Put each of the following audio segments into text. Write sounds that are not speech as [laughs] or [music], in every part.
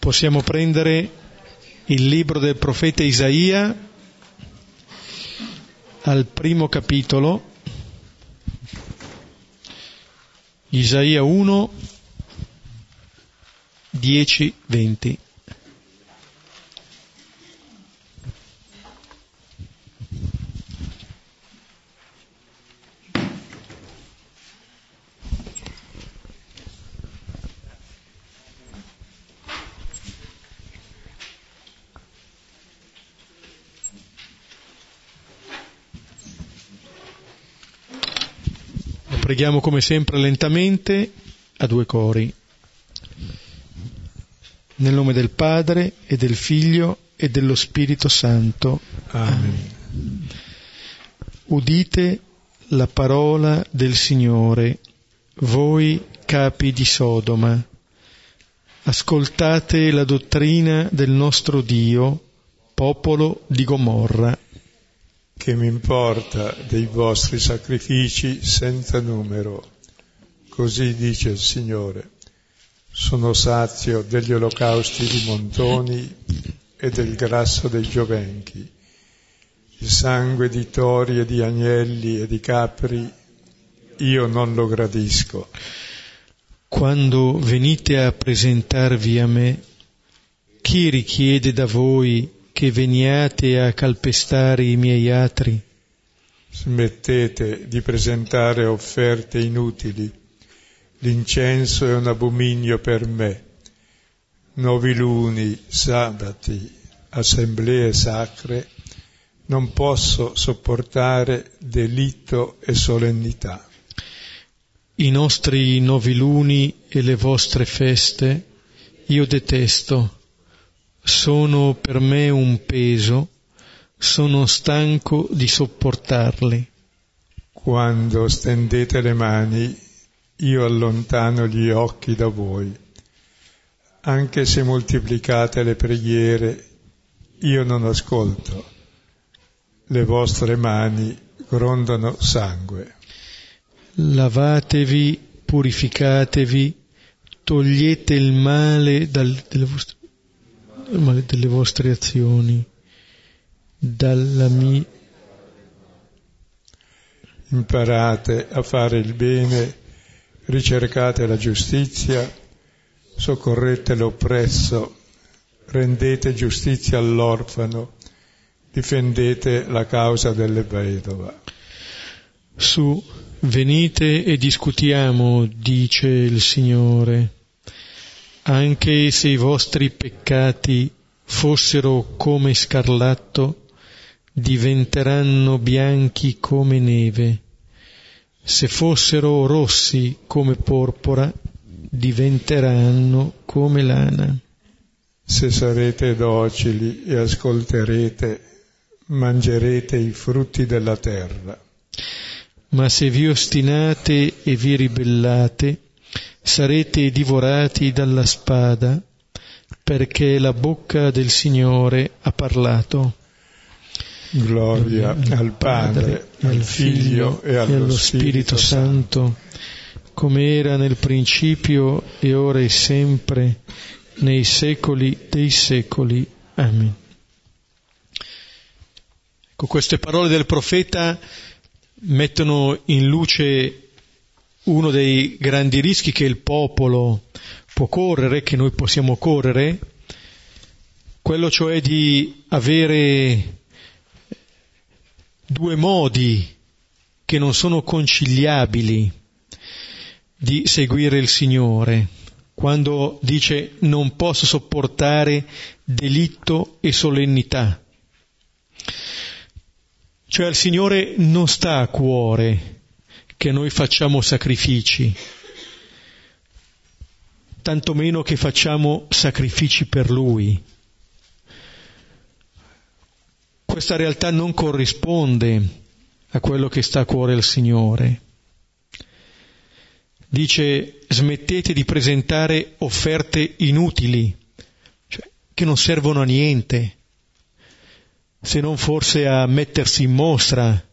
possiamo prendere il libro del profeta Isaia al primo capitolo, Isaia 1, 10, 20. Preghiamo come sempre lentamente a due cori. Nel nome del Padre e del Figlio e dello Spirito Santo. Amen. Udite la parola del Signore, voi capi di Sodoma. Ascoltate la dottrina del nostro Dio, popolo di Gomorra che mi importa dei vostri sacrifici senza numero. Così dice il Signore. Sono sazio degli olocausti di montoni e del grasso dei giovenchi. Il sangue di tori e di agnelli e di capri io non lo gradisco. Quando venite a presentarvi a me, chi richiede da voi che veniate a calpestare i miei atri? Smettete di presentare offerte inutili. L'incenso è un abominio per me. Noviluni, sabati, assemblee sacre, non posso sopportare delitto e solennità. I nostri noviluni e le vostre feste io detesto sono per me un peso, sono stanco di sopportarli. Quando stendete le mani, io allontano gli occhi da voi. Anche se moltiplicate le preghiere, io non ascolto. Le vostre mani grondano sangue. Lavatevi, purificatevi, togliete il male dal, delle vostre delle vostre azioni, dalla mia... Imparate a fare il bene, ricercate la giustizia, soccorrete l'oppresso, rendete giustizia all'orfano, difendete la causa delle vedova. Su, venite e discutiamo, dice il Signore anche se i vostri peccati fossero come scarlatto, diventeranno bianchi come neve. Se fossero rossi come porpora, diventeranno come lana. Se sarete docili e ascolterete, mangerete i frutti della terra. Ma se vi ostinate e vi ribellate, sarete divorati dalla spada, perché la bocca del Signore ha parlato. Gloria al Padre, al Figlio e allo, e allo Spirito, Spirito Santo, come era nel principio e ora e sempre, nei secoli dei secoli. Amen. Ecco, queste parole del profeta mettono in luce uno dei grandi rischi che il popolo può correre, che noi possiamo correre, quello cioè di avere due modi che non sono conciliabili di seguire il Signore, quando dice non posso sopportare delitto e solennità. Cioè il Signore non sta a cuore che noi facciamo sacrifici, tantomeno che facciamo sacrifici per Lui. Questa realtà non corrisponde a quello che sta a cuore al Signore. Dice smettete di presentare offerte inutili, cioè che non servono a niente, se non forse a mettersi in mostra,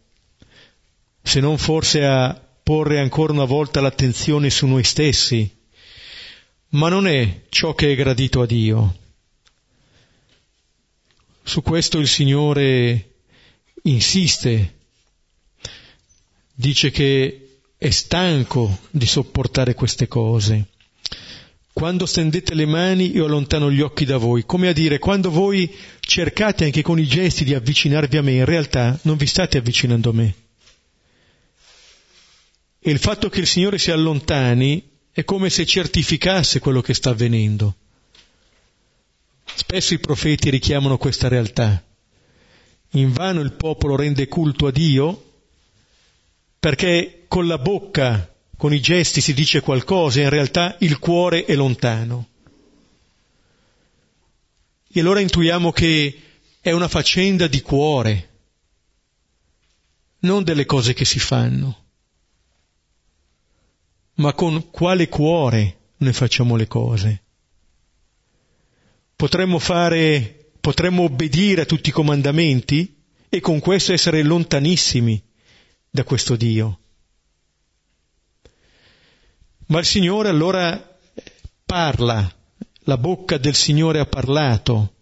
se non forse a porre ancora una volta l'attenzione su noi stessi, ma non è ciò che è gradito a Dio. Su questo il Signore insiste, dice che è stanco di sopportare queste cose. Quando stendete le mani io allontano gli occhi da voi, come a dire, quando voi cercate anche con i gesti di avvicinarvi a me, in realtà non vi state avvicinando a me. E il fatto che il Signore si allontani è come se certificasse quello che sta avvenendo. Spesso i profeti richiamano questa realtà. In vano il popolo rende culto a Dio perché con la bocca, con i gesti si dice qualcosa e in realtà il cuore è lontano. E allora intuiamo che è una faccenda di cuore, non delle cose che si fanno ma con quale cuore noi facciamo le cose. Potremmo fare, potremmo obbedire a tutti i comandamenti e con questo essere lontanissimi da questo Dio. Ma il Signore allora parla, la bocca del Signore ha parlato.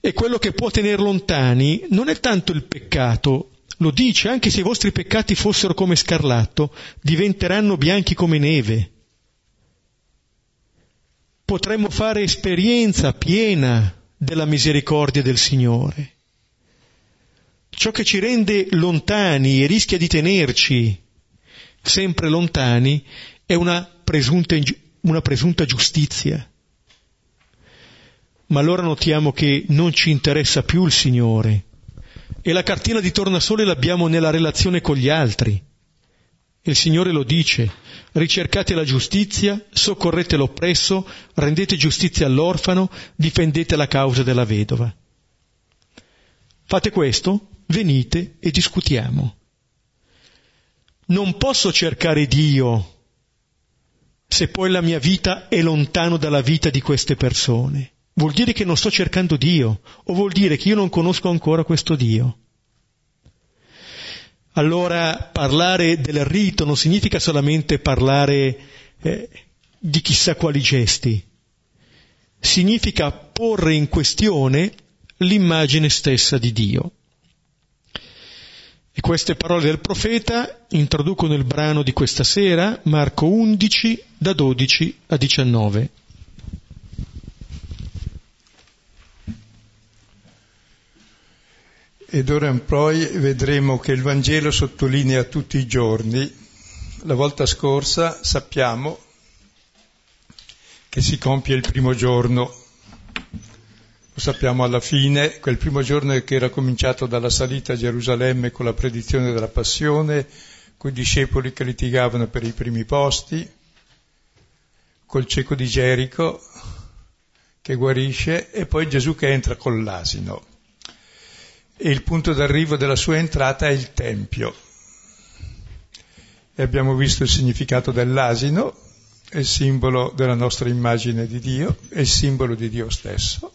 E quello che può tenere lontani non è tanto il peccato, lo dice, anche se i vostri peccati fossero come scarlatto, diventeranno bianchi come neve. Potremmo fare esperienza piena della misericordia del Signore. Ciò che ci rende lontani e rischia di tenerci sempre lontani è una presunta, una presunta giustizia. Ma allora notiamo che non ci interessa più il Signore, e la cartina di tornasole l'abbiamo nella relazione con gli altri. Il Signore lo dice, ricercate la giustizia, soccorrete l'oppresso, rendete giustizia all'orfano, difendete la causa della vedova. Fate questo, venite e discutiamo. Non posso cercare Dio se poi la mia vita è lontano dalla vita di queste persone. Vuol dire che non sto cercando Dio o vuol dire che io non conosco ancora questo Dio. Allora parlare del rito non significa solamente parlare eh, di chissà quali gesti, significa porre in questione l'immagine stessa di Dio. E queste parole del profeta introducono il brano di questa sera, Marco 11, da 12 a 19. Ed ora in poi vedremo che il Vangelo sottolinea tutti i giorni. La volta scorsa sappiamo che si compie il primo giorno. Lo sappiamo alla fine, quel primo giorno che era cominciato dalla salita a Gerusalemme con la predizione della passione, con i discepoli che litigavano per i primi posti, col cieco di Gerico che guarisce e poi Gesù che entra con l'asino e il punto d'arrivo della sua entrata è il Tempio. E abbiamo visto il significato dell'asino, è il simbolo della nostra immagine di Dio, è il simbolo di Dio stesso.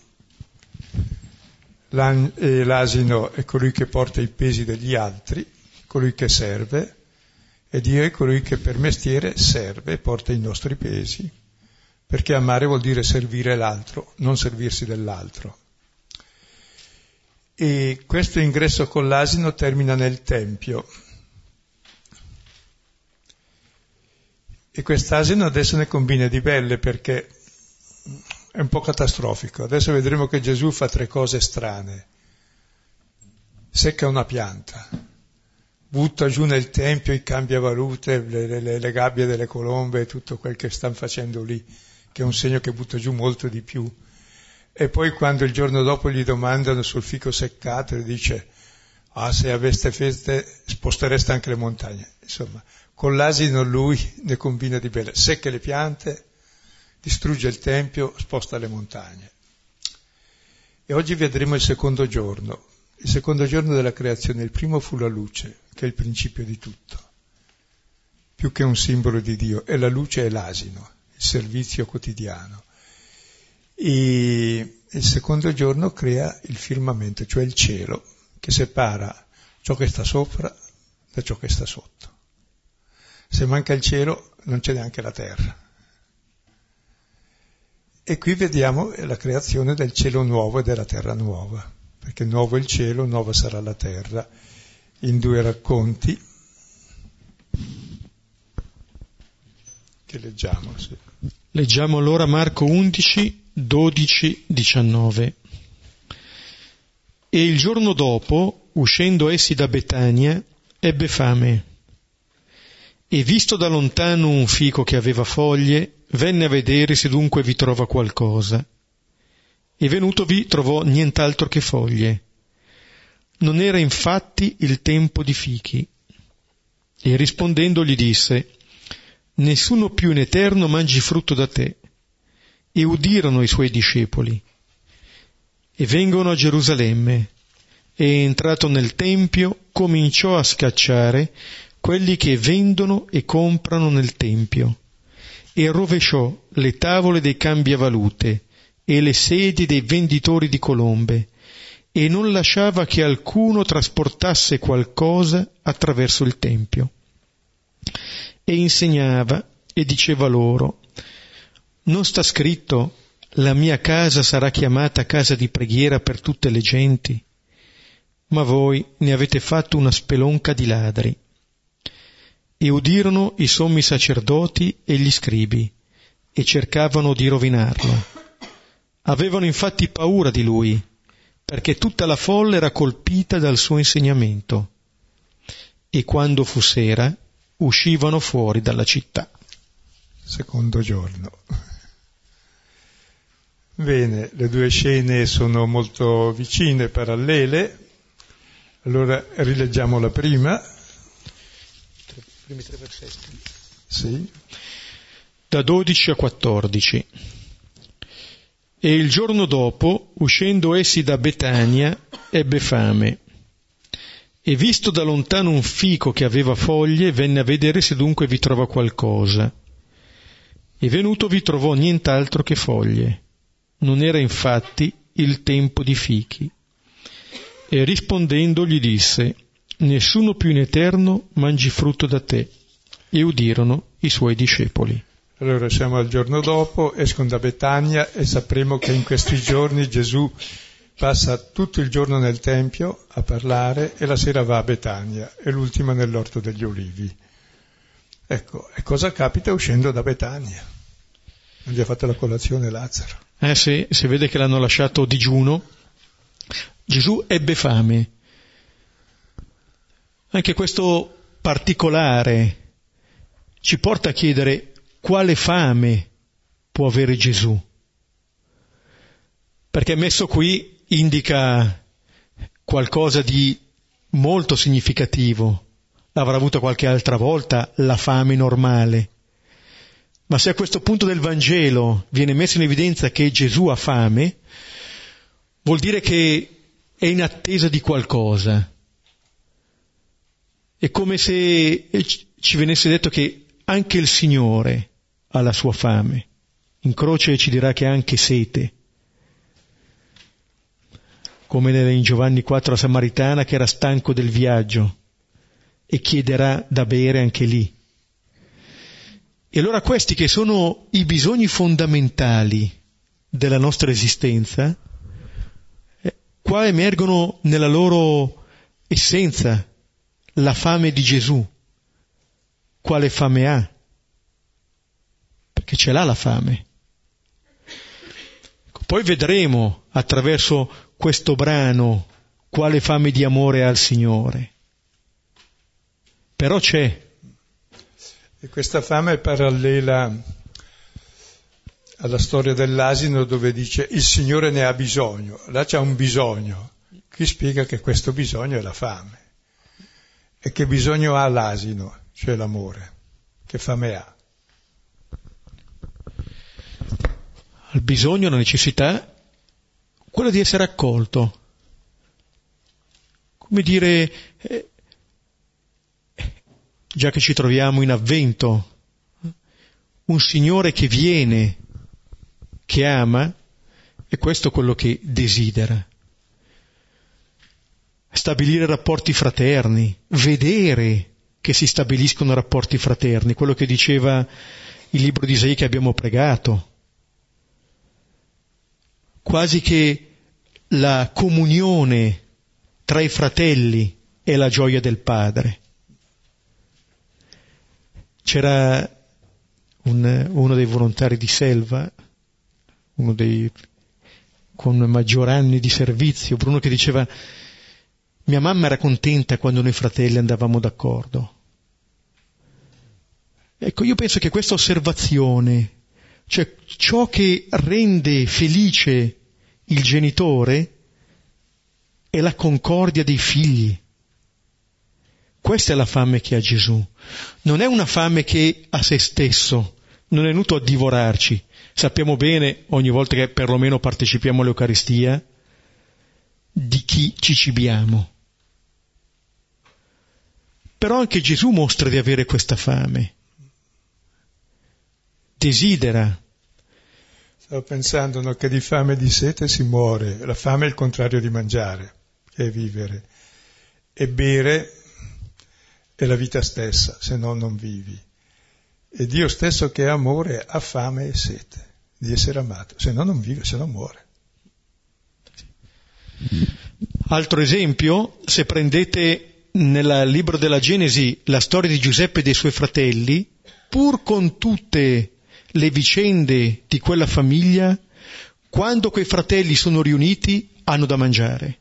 L'asino è colui che porta i pesi degli altri, colui che serve, e Dio è colui che per mestiere serve e porta i nostri pesi, perché amare vuol dire servire l'altro, non servirsi dell'altro e questo ingresso con l'asino termina nel Tempio. E quest'asino adesso ne combina di belle perché è un po' catastrofico. Adesso vedremo che Gesù fa tre cose strane. Secca una pianta, butta giù nel Tempio i cambiavalute, le, le, le gabbie delle colombe e tutto quel che stanno facendo lì, che è un segno che butta giù molto di più e poi quando il giorno dopo gli domandano sul fico seccato, dice, ah se aveste feste spostereste anche le montagne. Insomma, con l'asino lui ne combina di belle. Secca le piante, distrugge il tempio, sposta le montagne. E oggi vedremo il secondo giorno, il secondo giorno della creazione. Il primo fu la luce, che è il principio di tutto, più che un simbolo di Dio. E la luce è l'asino, il servizio quotidiano. E il secondo giorno crea il firmamento, cioè il cielo, che separa ciò che sta sopra da ciò che sta sotto. Se manca il cielo non c'è neanche la terra. E qui vediamo la creazione del cielo nuovo e della terra nuova, perché nuovo il cielo, nuova sarà la terra, in due racconti che leggiamo. Sì. Leggiamo allora Marco 11, 12, 19. E il giorno dopo, uscendo essi da Betania, ebbe fame. E visto da lontano un fico che aveva foglie, venne a vedere se dunque vi trova qualcosa. E venutovi trovò nient'altro che foglie. Non era infatti il tempo di fichi. E rispondendo gli disse, Nessuno più in eterno mangi frutto da te. E udirono i suoi discepoli. E vengono a Gerusalemme. E entrato nel Tempio cominciò a scacciare quelli che vendono e comprano nel Tempio e rovesciò le tavole dei cambiavalute e le sedie dei venditori di colombe e non lasciava che alcuno trasportasse qualcosa attraverso il Tempio. E insegnava e diceva loro, non sta scritto la mia casa sarà chiamata casa di preghiera per tutte le genti, ma voi ne avete fatto una spelonca di ladri e udirono i sommi sacerdoti e gli scribi, e cercavano di rovinarlo. Avevano infatti paura di lui, perché tutta la folla era colpita dal suo insegnamento. E quando fu sera, uscivano fuori dalla città. Secondo giorno. Bene, le due scene sono molto vicine, parallele. Allora rileggiamo la prima, primi tre versetti. Sì. Da 12 a 14. E il giorno dopo, uscendo essi da Betania, ebbe fame. E visto da lontano un fico che aveva foglie, venne a vedere se dunque vi trova qualcosa. E venuto vi trovò nient'altro che foglie. Non era infatti il tempo di fichi. E rispondendo gli disse, nessuno più in eterno mangi frutto da te. E udirono i suoi discepoli. Allora siamo al giorno dopo, escono da Betania e sapremo che in questi giorni Gesù passa tutto il giorno nel Tempio a parlare e la sera va a Betania e l'ultima nell'orto degli olivi. Ecco, e cosa capita uscendo da Betania? Non gli fatto la colazione Lazzaro. Eh sì, si vede che l'hanno lasciato digiuno. Gesù ebbe fame anche questo particolare ci porta a chiedere quale fame può avere Gesù. Perché messo qui indica qualcosa di molto significativo. L'avrà avuto qualche altra volta la fame normale. Ma se a questo punto del Vangelo viene messo in evidenza che Gesù ha fame, vuol dire che è in attesa di qualcosa. È come se ci venisse detto che anche il Signore ha la sua fame. In croce ci dirà che ha anche sete. Come in Giovanni 4 la Samaritana che era stanco del viaggio e chiederà da bere anche lì. E allora questi che sono i bisogni fondamentali della nostra esistenza, eh, qua emergono nella loro essenza, la fame di Gesù. Quale fame ha? Perché ce l'ha la fame. Poi vedremo attraverso questo brano quale fame di amore ha il Signore. Però c'è. E questa fame è parallela alla storia dell'asino dove dice il Signore ne ha bisogno, là c'è un bisogno, qui spiega che questo bisogno è la fame. E che bisogno ha l'asino, cioè l'amore? Che fame ha? Il bisogno, la necessità, quella di essere accolto. Come dire, eh, già che ci troviamo in avvento, un Signore che viene, che ama, e questo è quello che desidera stabilire rapporti fraterni, vedere che si stabiliscono rapporti fraterni, quello che diceva il libro di Isaia che abbiamo pregato. quasi che la comunione tra i fratelli è la gioia del padre. C'era un, uno dei volontari di Selva, uno dei con maggior anni di servizio, Bruno che diceva mia mamma era contenta quando noi fratelli andavamo d'accordo. Ecco, io penso che questa osservazione, cioè ciò che rende felice il genitore, è la concordia dei figli. Questa è la fame che ha Gesù. Non è una fame che ha se stesso, non è venuto a divorarci. Sappiamo bene, ogni volta che perlomeno partecipiamo all'Eucaristia, di chi ci cibiamo. Però anche Gesù mostra di avere questa fame. Desidera. Stavo pensando no, che di fame e di sete si muore. La fame è il contrario di mangiare, che è vivere. E bere è la vita stessa, se no non vivi. E Dio stesso che è amore ha fame e sete di essere amato, se no non vive, se no muore. Altro esempio, se prendete nel libro della Genesi la storia di Giuseppe e dei suoi fratelli, pur con tutte le vicende di quella famiglia, quando quei fratelli sono riuniti hanno da mangiare.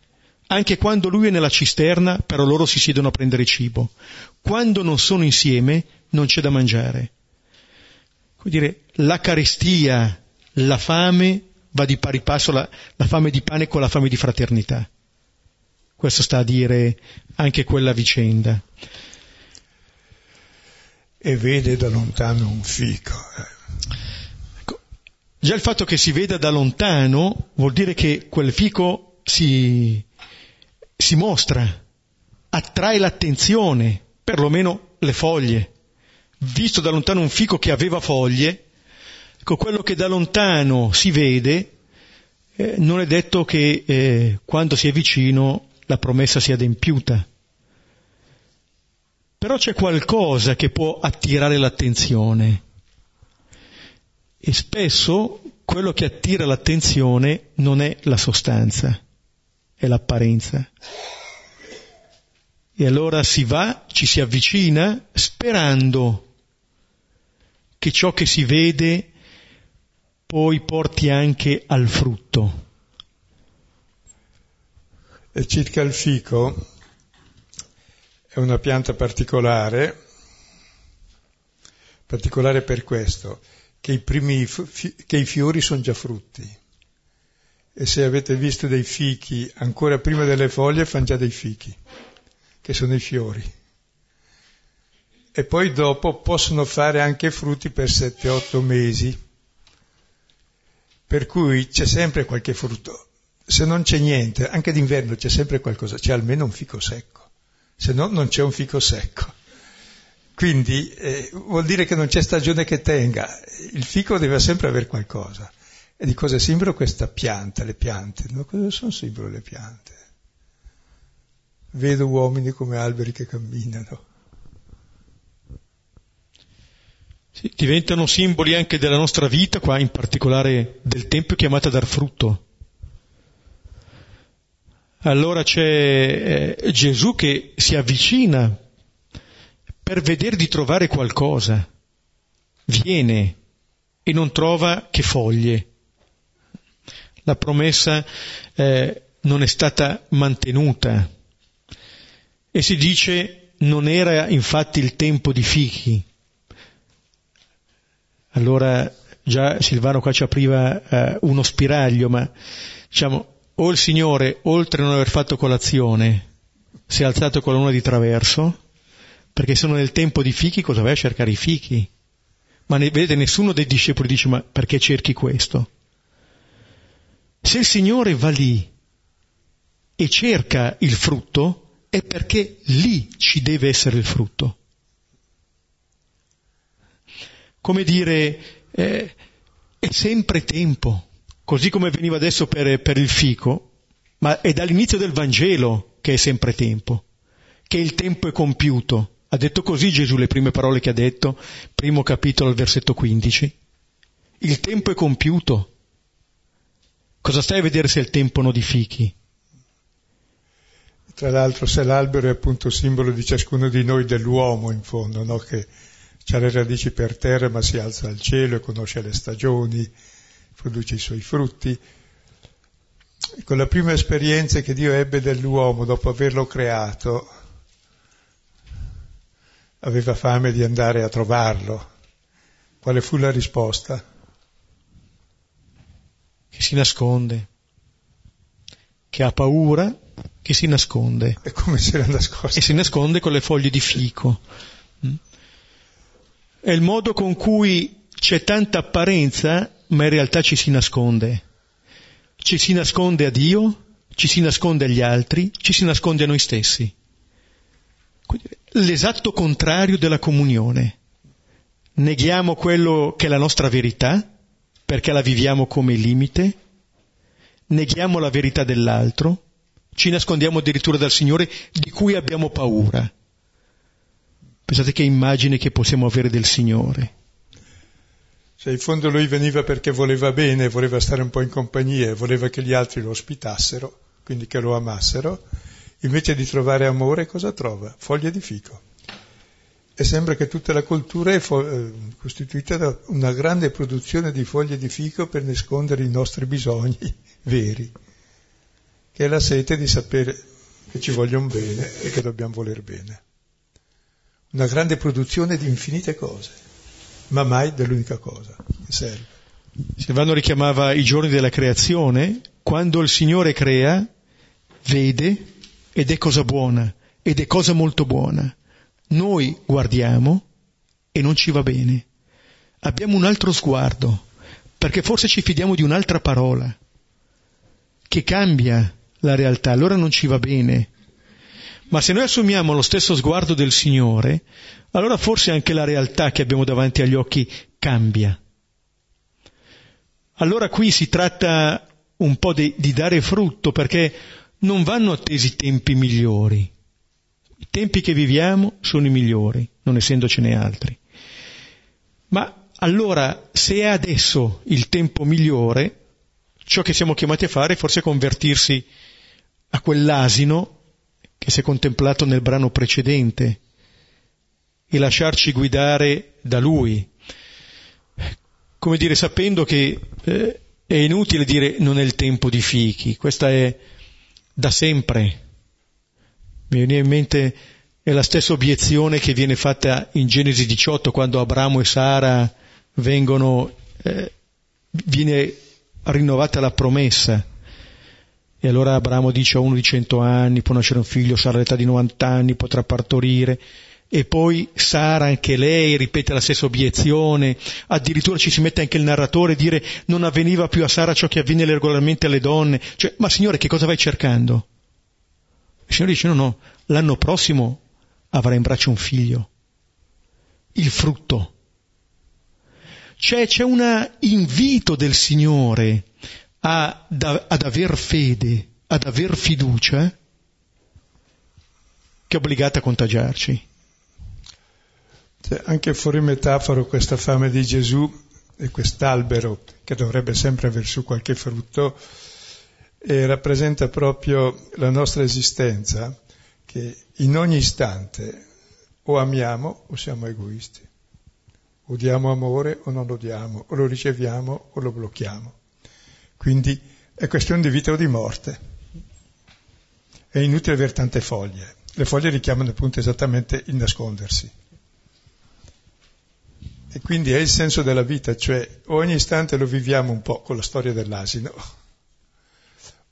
Anche quando lui è nella cisterna, però loro si siedono a prendere cibo. Quando non sono insieme, non c'è da mangiare. Vuol dire, la carestia, la fame va di pari passo la, la fame di pane con la fame di fraternità. Questo sta a dire anche quella vicenda. E vede da lontano un fico. Eh. Ecco, già il fatto che si veda da lontano vuol dire che quel fico si, si mostra, attrae l'attenzione, perlomeno le foglie. Visto da lontano un fico che aveva foglie, ecco, quello che da lontano si vede, eh, non è detto che eh, quando si è vicino la promessa sia adempiuta. Però c'è qualcosa che può attirare l'attenzione. E spesso quello che attira l'attenzione non è la sostanza, è l'apparenza. E allora si va, ci si avvicina sperando che ciò che si vede poi porti anche al frutto. E circa il fico, è una pianta particolare, particolare per questo, che i, primi, che i fiori sono già frutti. E se avete visto dei fichi, ancora prima delle foglie fanno già dei fichi, che sono i fiori. E poi dopo possono fare anche frutti per 7-8 mesi per cui c'è sempre qualche frutto. Se non c'è niente, anche d'inverno c'è sempre qualcosa, c'è almeno un fico secco, se no non c'è un fico secco. Quindi eh, vuol dire che non c'è stagione che tenga, il fico deve sempre avere qualcosa. E di cosa è simbolo questa pianta, le piante? No, cosa sono simbolo le piante? Vedo uomini come alberi che camminano. Sì, diventano simboli anche della nostra vita, qua in particolare del Tempio chiamato a dar frutto. Allora c'è eh, Gesù che si avvicina per vedere di trovare qualcosa, viene e non trova che foglie. La promessa eh, non è stata mantenuta e si dice non era infatti il tempo di fichi, allora già Silvano qua ci apriva eh, uno spiraglio, ma diciamo, o il Signore, oltre a non aver fatto colazione, si è alzato con la luna di traverso, perché sono nel tempo di fichi, cosa vai a cercare i fichi? Ma ne, vedete, nessuno dei discepoli dice, ma perché cerchi questo? Se il Signore va lì e cerca il frutto, è perché lì ci deve essere il frutto come dire, eh, è sempre tempo, così come veniva adesso per, per il fico, ma è dall'inizio del Vangelo che è sempre tempo, che il tempo è compiuto. Ha detto così Gesù le prime parole che ha detto, primo capitolo versetto 15. Il tempo è compiuto. Cosa stai a vedere se il tempo nodifichi? Tra l'altro se l'albero è appunto simbolo di ciascuno di noi, dell'uomo in fondo, no? che ha le radici per terra ma si alza al cielo e conosce le stagioni, produce i suoi frutti. Ecco, la prima esperienza che Dio ebbe dell'uomo dopo averlo creato, aveva fame di andare a trovarlo. Quale fu la risposta? Che si nasconde, che ha paura che si nasconde. E come nascosto? E si nasconde con le foglie di fico. Mm. È il modo con cui c'è tanta apparenza, ma in realtà ci si nasconde. Ci si nasconde a Dio, ci si nasconde agli altri, ci si nasconde a noi stessi. L'esatto contrario della comunione. Neghiamo quello che è la nostra verità, perché la viviamo come limite, neghiamo la verità dell'altro, ci nascondiamo addirittura dal Signore di cui abbiamo paura. Pensate che immagine che possiamo avere del Signore. Cioè, in fondo lui veniva perché voleva bene, voleva stare un po' in compagnia, voleva che gli altri lo ospitassero, quindi che lo amassero. Invece di trovare amore, cosa trova? Foglie di fico. E sembra che tutta la cultura è fo- eh, costituita da una grande produzione di foglie di fico per nascondere i nostri bisogni [laughs] veri che è la sete di sapere che ci vogliono bene e che dobbiamo voler bene. Una grande produzione di infinite cose, ma mai dell'unica cosa che serve. Silvano richiamava i giorni della creazione, quando il Signore crea, vede ed è cosa buona, ed è cosa molto buona. Noi guardiamo e non ci va bene. Abbiamo un altro sguardo, perché forse ci fidiamo di un'altra parola, che cambia la realtà, allora non ci va bene. Ma se noi assumiamo lo stesso sguardo del Signore, allora forse anche la realtà che abbiamo davanti agli occhi cambia. Allora qui si tratta un po' di, di dare frutto perché non vanno attesi tempi migliori. Tempi che viviamo sono i migliori, non essendocene altri. Ma allora, se è adesso il tempo migliore, ciò che siamo chiamati a fare è forse convertirsi a quell'asino che si è contemplato nel brano precedente e lasciarci guidare da lui. Come dire, sapendo che eh, è inutile dire non è il tempo di fichi, questa è da sempre. Mi viene in mente è la stessa obiezione che viene fatta in Genesi 18 quando Abramo e Sara vengono, eh, viene rinnovata la promessa e allora Abramo dice a uno di cento anni può nascere un figlio, sarà all'età di 90 anni, potrà partorire. E poi Sara, anche lei, ripete la stessa obiezione. Addirittura ci si mette anche il narratore a dire non avveniva più a Sara ciò che avviene regolarmente alle donne. Cioè, ma Signore, che cosa vai cercando? Il Signore dice no, no, l'anno prossimo avrà in braccio un figlio. Il frutto. Cioè c'è un invito del Signore a, da, ad aver fede, ad aver fiducia, che è obbligata a contagiarci. Cioè, anche fuori metaforo questa fame di Gesù e quest'albero che dovrebbe sempre aver su qualche frutto e rappresenta proprio la nostra esistenza che in ogni istante o amiamo o siamo egoisti, o diamo amore o non lo diamo, o lo riceviamo o lo blocchiamo. Quindi è questione di vita o di morte. È inutile avere tante foglie. Le foglie richiamano appunto esattamente il nascondersi. E quindi è il senso della vita, cioè ogni istante lo viviamo un po' con la storia dell'asino,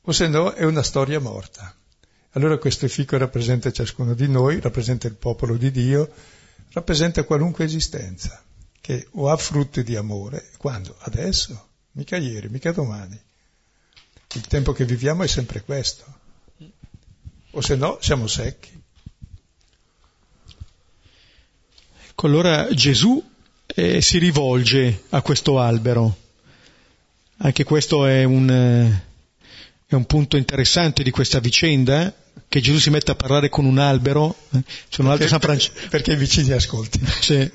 o se no è una storia morta. Allora questo fico rappresenta ciascuno di noi, rappresenta il popolo di Dio, rappresenta qualunque esistenza, che o ha frutti di amore, quando? Adesso mica ieri, mica domani. Il tempo che viviamo è sempre questo. O se no siamo secchi. Ecco, allora Gesù eh, si rivolge a questo albero. Anche questo è un, eh, è un, punto interessante di questa vicenda, che Gesù si mette a parlare con un albero. Eh, c'è un altro San Francesco. [laughs] Perché i vicini ascoltino. Sì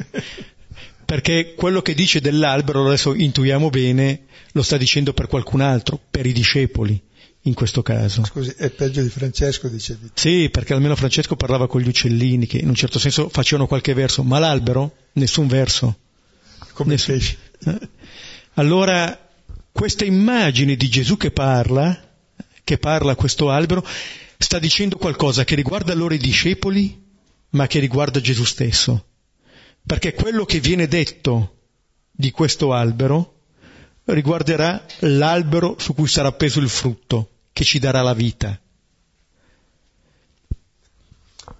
perché quello che dice dell'albero, adesso intuiamo bene, lo sta dicendo per qualcun altro, per i discepoli in questo caso. Scusi, è peggio di Francesco, dicevi? Sì, perché almeno Francesco parlava con gli uccellini che in un certo senso facevano qualche verso, ma l'albero nessun verso. Come Nessun... Eh? Allora, questa immagine di Gesù che parla, che parla questo albero, sta dicendo qualcosa che riguarda loro i discepoli, ma che riguarda Gesù stesso. Perché quello che viene detto di questo albero riguarderà l'albero su cui sarà appeso il frutto, che ci darà la vita.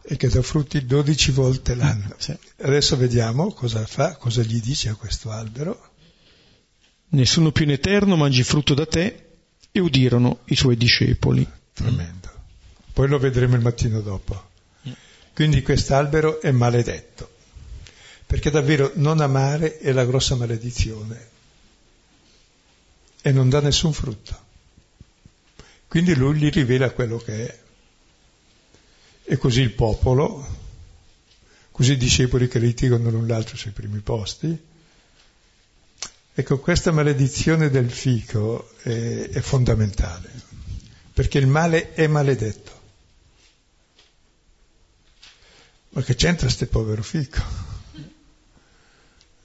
E che dà frutti 12 volte l'anno. Sì. Adesso vediamo cosa fa, cosa gli dice a questo albero. Nessuno più in eterno mangi frutto da te, e udirono i suoi discepoli. Tremendo. Poi lo vedremo il mattino dopo. Quindi quest'albero è maledetto, perché davvero non amare è la grossa maledizione e non dà nessun frutto. Quindi lui gli rivela quello che è. E così il popolo, così i discepoli che litigano l'un l'altro sui primi posti. Ecco, questa maledizione del fico è, è fondamentale, perché il male è maledetto. Ma che c'entra ste povero fico?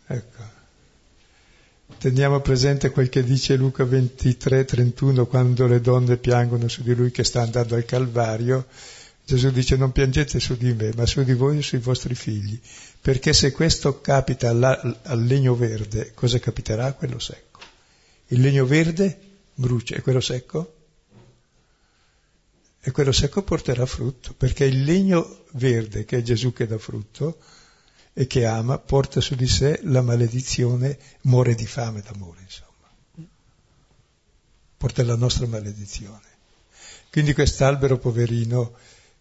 Ecco. Teniamo presente quel che dice Luca 23, 31, quando le donne piangono su di lui che sta andando al Calvario. Gesù dice non piangete su di me, ma su di voi e sui vostri figli, perché se questo capita al, al legno verde, cosa capiterà a quello secco? Il legno verde brucia e quello secco? E quello secco porterà frutto, perché il legno verde, che è Gesù che dà frutto, e che ama porta su di sé la maledizione, muore di fame d'amore, insomma. Porta la nostra maledizione. Quindi quest'albero poverino,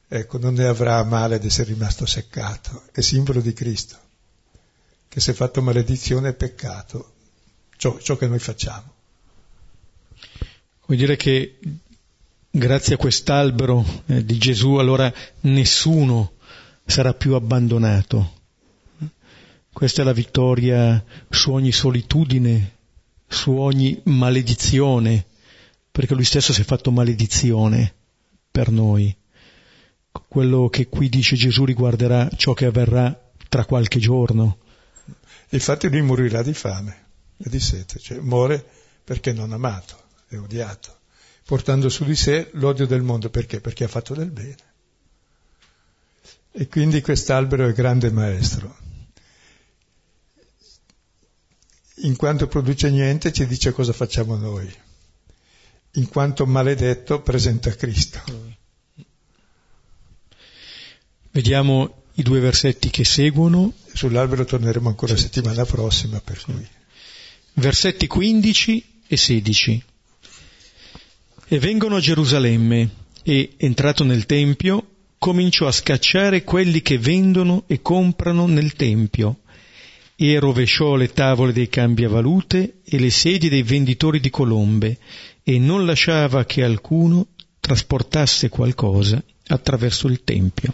ecco, non ne avrà male di essere rimasto seccato, è simbolo di Cristo, che si è fatto maledizione e peccato, ciò, ciò che noi facciamo. Vuol dire che grazie a quest'albero eh, di Gesù allora nessuno sarà più abbandonato, questa è la vittoria su ogni solitudine, su ogni maledizione, perché lui stesso si è fatto maledizione per noi. Quello che qui dice Gesù riguarderà ciò che avverrà tra qualche giorno. Infatti lui morirà di fame e di sete, cioè muore perché non amato, è odiato, portando su di sé l'odio del mondo, perché? Perché ha fatto del bene. E quindi quest'albero è grande maestro. in quanto produce niente ci dice cosa facciamo noi, in quanto maledetto presenta Cristo. Vediamo i due versetti che seguono. Sull'albero torneremo ancora la settimana prossima, per cui. Versetti 15 e 16. E vengono a Gerusalemme e, entrato nel Tempio, cominciò a scacciare quelli che vendono e comprano nel Tempio e rovesciò le tavole dei cambiavalute e le sedie dei venditori di colombe e non lasciava che alcuno trasportasse qualcosa attraverso il Tempio.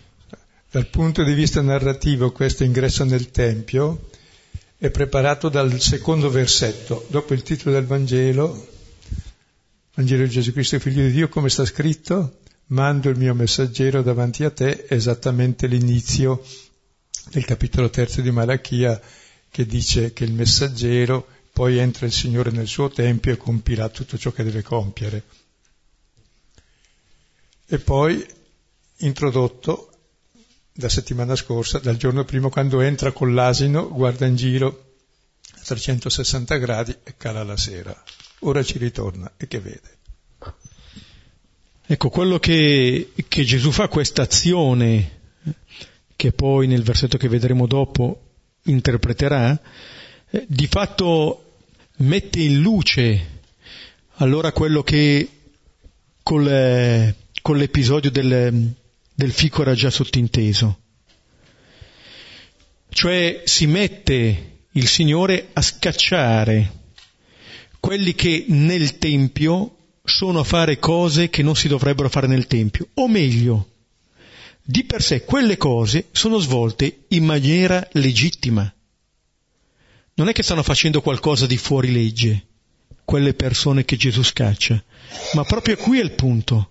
Dal punto di vista narrativo questo ingresso nel Tempio è preparato dal secondo versetto, dopo il titolo del Vangelo, Vangelo di Gesù Cristo, figlio di Dio, come sta scritto, mando il mio messaggero davanti a te, esattamente l'inizio del capitolo terzo di Malachia, che dice che il messaggero poi entra il Signore nel suo tempio e compirà tutto ciò che deve compiere. E poi introdotto la settimana scorsa, dal giorno primo, quando entra con l'asino, guarda in giro a 360 gradi e cala la sera. Ora ci ritorna e che vede? Ecco, quello che, che Gesù fa, questa azione, che poi nel versetto che vedremo dopo interpreterà, eh, di fatto mette in luce allora quello che col, eh, con l'episodio del, del fico era già sottinteso. Cioè si mette il Signore a scacciare quelli che nel Tempio sono a fare cose che non si dovrebbero fare nel Tempio, o meglio, di per sé quelle cose sono svolte in maniera legittima. non è che stanno facendo qualcosa di fuori legge, quelle persone che Gesù scaccia, ma proprio qui è il punto.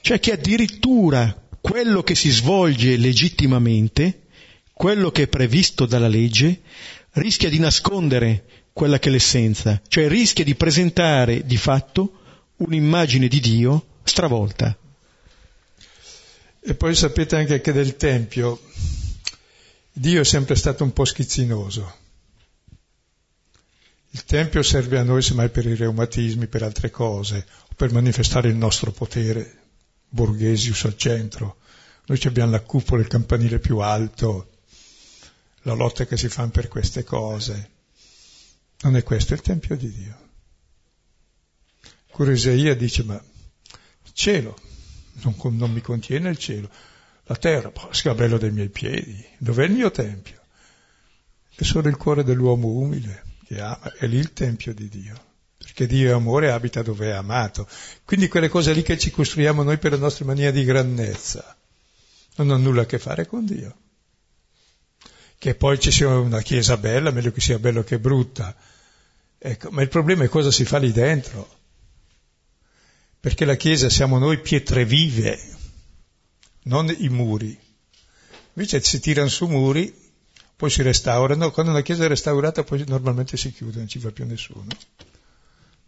Cioè che addirittura quello che si svolge legittimamente, quello che è previsto dalla legge, rischia di nascondere quella che è l'essenza, cioè rischia di presentare di fatto un'immagine di Dio stravolta. E poi sapete anche che del Tempio Dio è sempre stato un po' schizzinoso. Il Tempio serve a noi semmai per i reumatismi, per altre cose, per manifestare il nostro potere, Borghesius al centro. Noi abbiamo la cupola, il campanile più alto, la lotta che si fa per queste cose. Non è questo il Tempio di Dio. Cura Isaia dice, ma il cielo non, non mi contiene il cielo, la terra, oh, scabello dei miei piedi, dov'è il mio Tempio? È solo il cuore dell'uomo umile che ama, è lì il Tempio di Dio perché Dio è amore abita dove è amato. Quindi quelle cose lì che ci costruiamo noi per la nostra mania di grandezza non hanno nulla a che fare con Dio. Che poi ci sia una chiesa bella, meglio che sia bella che brutta. Ecco, ma il problema è cosa si fa lì dentro. Perché la chiesa siamo noi pietre vive, non i muri. Invece si tirano su muri, poi si restaurano, quando una chiesa è restaurata poi normalmente si chiude, non ci va più nessuno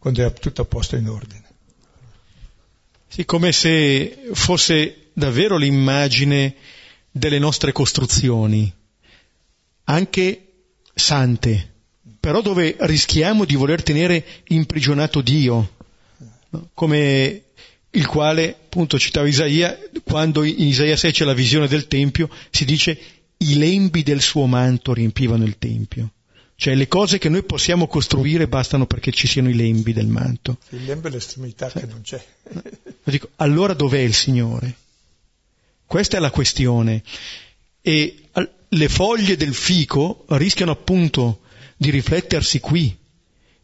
quando è tutto a posto in ordine. Sì, come se fosse davvero l'immagine delle nostre costruzioni, anche sante, però dove rischiamo di voler tenere imprigionato Dio, come il quale, appunto, citava Isaia, quando in Isaia 6 c'è la visione del Tempio, si dice i lembi del suo manto riempivano il Tempio. Cioè le cose che noi possiamo costruire bastano perché ci siano i lembi del manto. Il lembo è l'estremità sì. che non c'è. Dico, allora dov'è il Signore? Questa è la questione. E le foglie del fico rischiano appunto di riflettersi qui,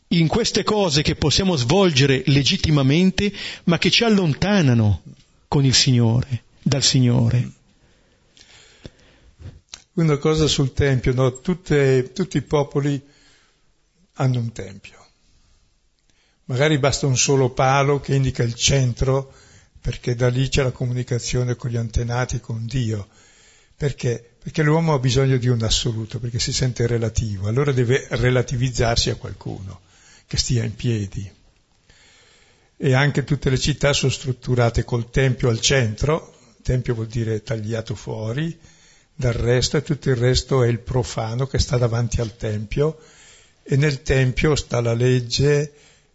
in queste cose che possiamo svolgere legittimamente, ma che ci allontanano con il Signore, dal Signore. Una cosa sul Tempio, no? Tutte, tutti i popoli hanno un Tempio. Magari basta un solo palo che indica il centro, perché da lì c'è la comunicazione con gli antenati, con Dio. Perché? Perché l'uomo ha bisogno di un assoluto, perché si sente relativo, allora deve relativizzarsi a qualcuno che stia in piedi. E anche tutte le città sono strutturate col Tempio al centro, Tempio vuol dire tagliato fuori, dal resto e tutto il resto è il profano che sta davanti al Tempio e nel Tempio sta la legge,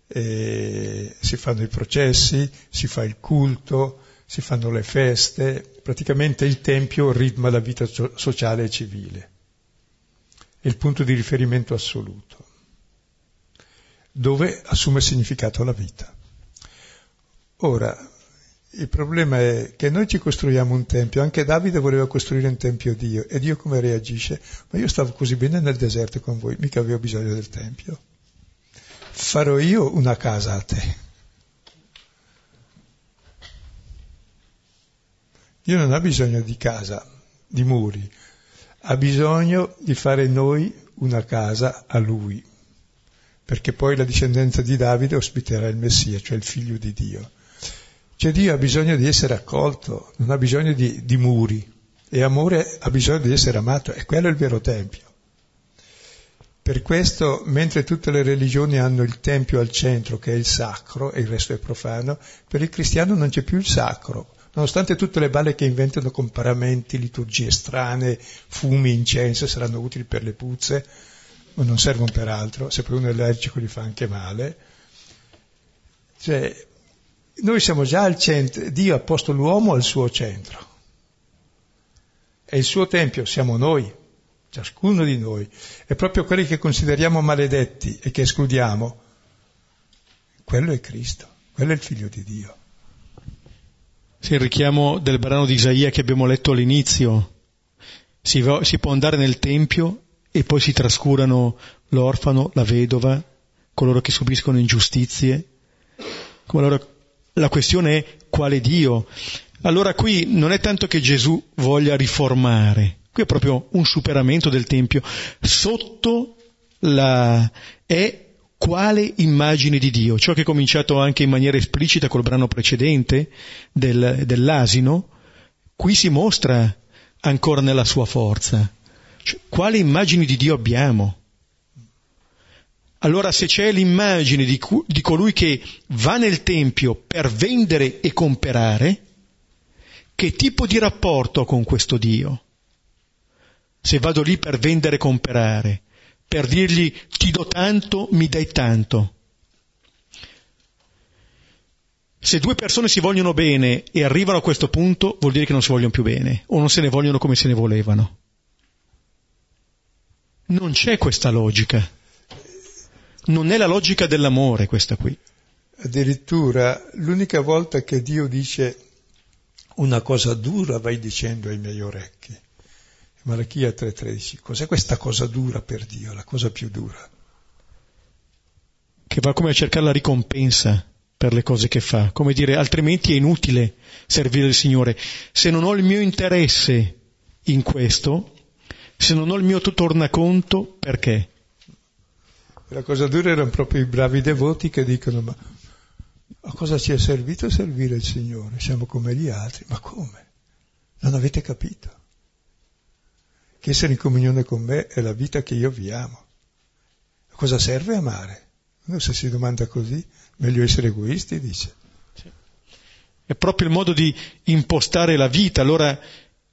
si fanno i processi, si fa il culto, si fanno le feste, praticamente il Tempio ritma la vita sociale e civile, è il punto di riferimento assoluto, dove assume significato la vita. Ora, il problema è che noi ci costruiamo un tempio, anche Davide voleva costruire un tempio a Dio e Dio come reagisce? Ma io stavo così bene nel deserto con voi, mica avevo bisogno del tempio. Farò io una casa a te. Dio non ha bisogno di casa, di muri, ha bisogno di fare noi una casa a lui, perché poi la discendenza di Davide ospiterà il Messia, cioè il figlio di Dio. Cioè Dio ha bisogno di essere accolto, non ha bisogno di, di muri. E amore ha bisogno di essere amato, e quello è il vero Tempio. Per questo, mentre tutte le religioni hanno il Tempio al centro, che è il sacro, e il resto è profano, per il cristiano non c'è più il sacro. Nonostante tutte le balle che inventano con paramenti, liturgie strane, fumi, incenso, saranno utili per le puzze, ma non servono per altro, se poi uno è allergico gli fa anche male. Cioè, noi siamo già al centro, Dio ha posto l'uomo al suo centro. E il suo tempio siamo noi, ciascuno di noi. E proprio quelli che consideriamo maledetti e che escludiamo, quello è Cristo, quello è il figlio di Dio. Sì, il richiamo del brano di Isaia che abbiamo letto all'inizio. Si, va, si può andare nel tempio e poi si trascurano l'orfano, la vedova, coloro che subiscono ingiustizie, loro la questione è quale Dio. Allora qui non è tanto che Gesù voglia riformare, qui è proprio un superamento del Tempio sotto la, è quale immagine di Dio. Ciò che è cominciato anche in maniera esplicita col brano precedente del, dell'asino, qui si mostra ancora nella sua forza. Cioè, quale immagine di Dio abbiamo? Allora se c'è l'immagine di, cu- di colui che va nel Tempio per vendere e comperare, che tipo di rapporto ho con questo Dio? Se vado lì per vendere e comperare, per dirgli ti do tanto, mi dai tanto. Se due persone si vogliono bene e arrivano a questo punto, vuol dire che non si vogliono più bene o non se ne vogliono come se ne volevano. Non c'è questa logica. Non è la logica dell'amore questa qui. Addirittura l'unica volta che Dio dice una cosa dura vai dicendo ai miei orecchi. Malachia 3:13. Cos'è questa cosa dura per Dio, la cosa più dura? Che va come a cercare la ricompensa per le cose che fa, come dire, altrimenti è inutile servire il Signore. Se non ho il mio interesse in questo, se non ho il mio tornaconto, perché? La cosa dura erano proprio i bravi devoti che dicono ma a cosa ci è servito servire il Signore? Siamo come gli altri. Ma come? Non avete capito? Che essere in comunione con me è la vita che io vi amo. A cosa serve amare? Uno se si domanda così, meglio essere egoisti, dice. È proprio il modo di impostare la vita. Allora,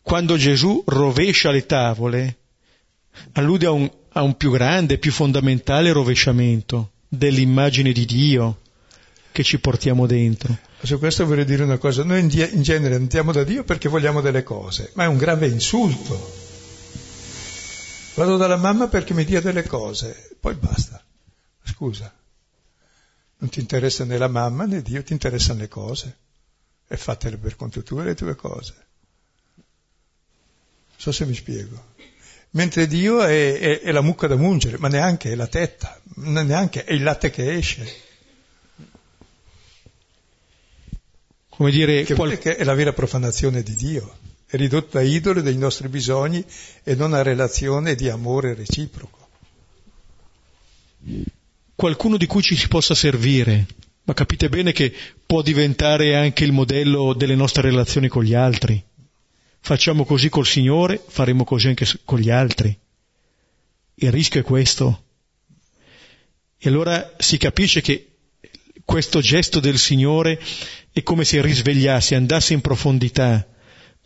quando Gesù rovescia le tavole, allude a un, a un più grande, più fondamentale rovesciamento dell'immagine di Dio che ci portiamo dentro. Su questo vorrei dire una cosa, noi in genere andiamo da Dio perché vogliamo delle cose, ma è un grave insulto. Vado dalla mamma perché mi dia delle cose, poi basta. Scusa, non ti interessa né la mamma né Dio, ti interessano le cose. E fatele per conto tuo le tue cose. So se mi spiego. Mentre Dio è, è, è la mucca da mungere, ma neanche è la tetta, neanche è il latte che esce. come dire, che, qual... che è la vera profanazione di Dio, è ridotta a idolo dei nostri bisogni e non a relazione di amore reciproco. Qualcuno di cui ci si possa servire, ma capite bene che può diventare anche il modello delle nostre relazioni con gli altri. Facciamo così col Signore, faremo così anche con gli altri. Il rischio è questo. E allora si capisce che questo gesto del Signore è come se risvegliasse, andasse in profondità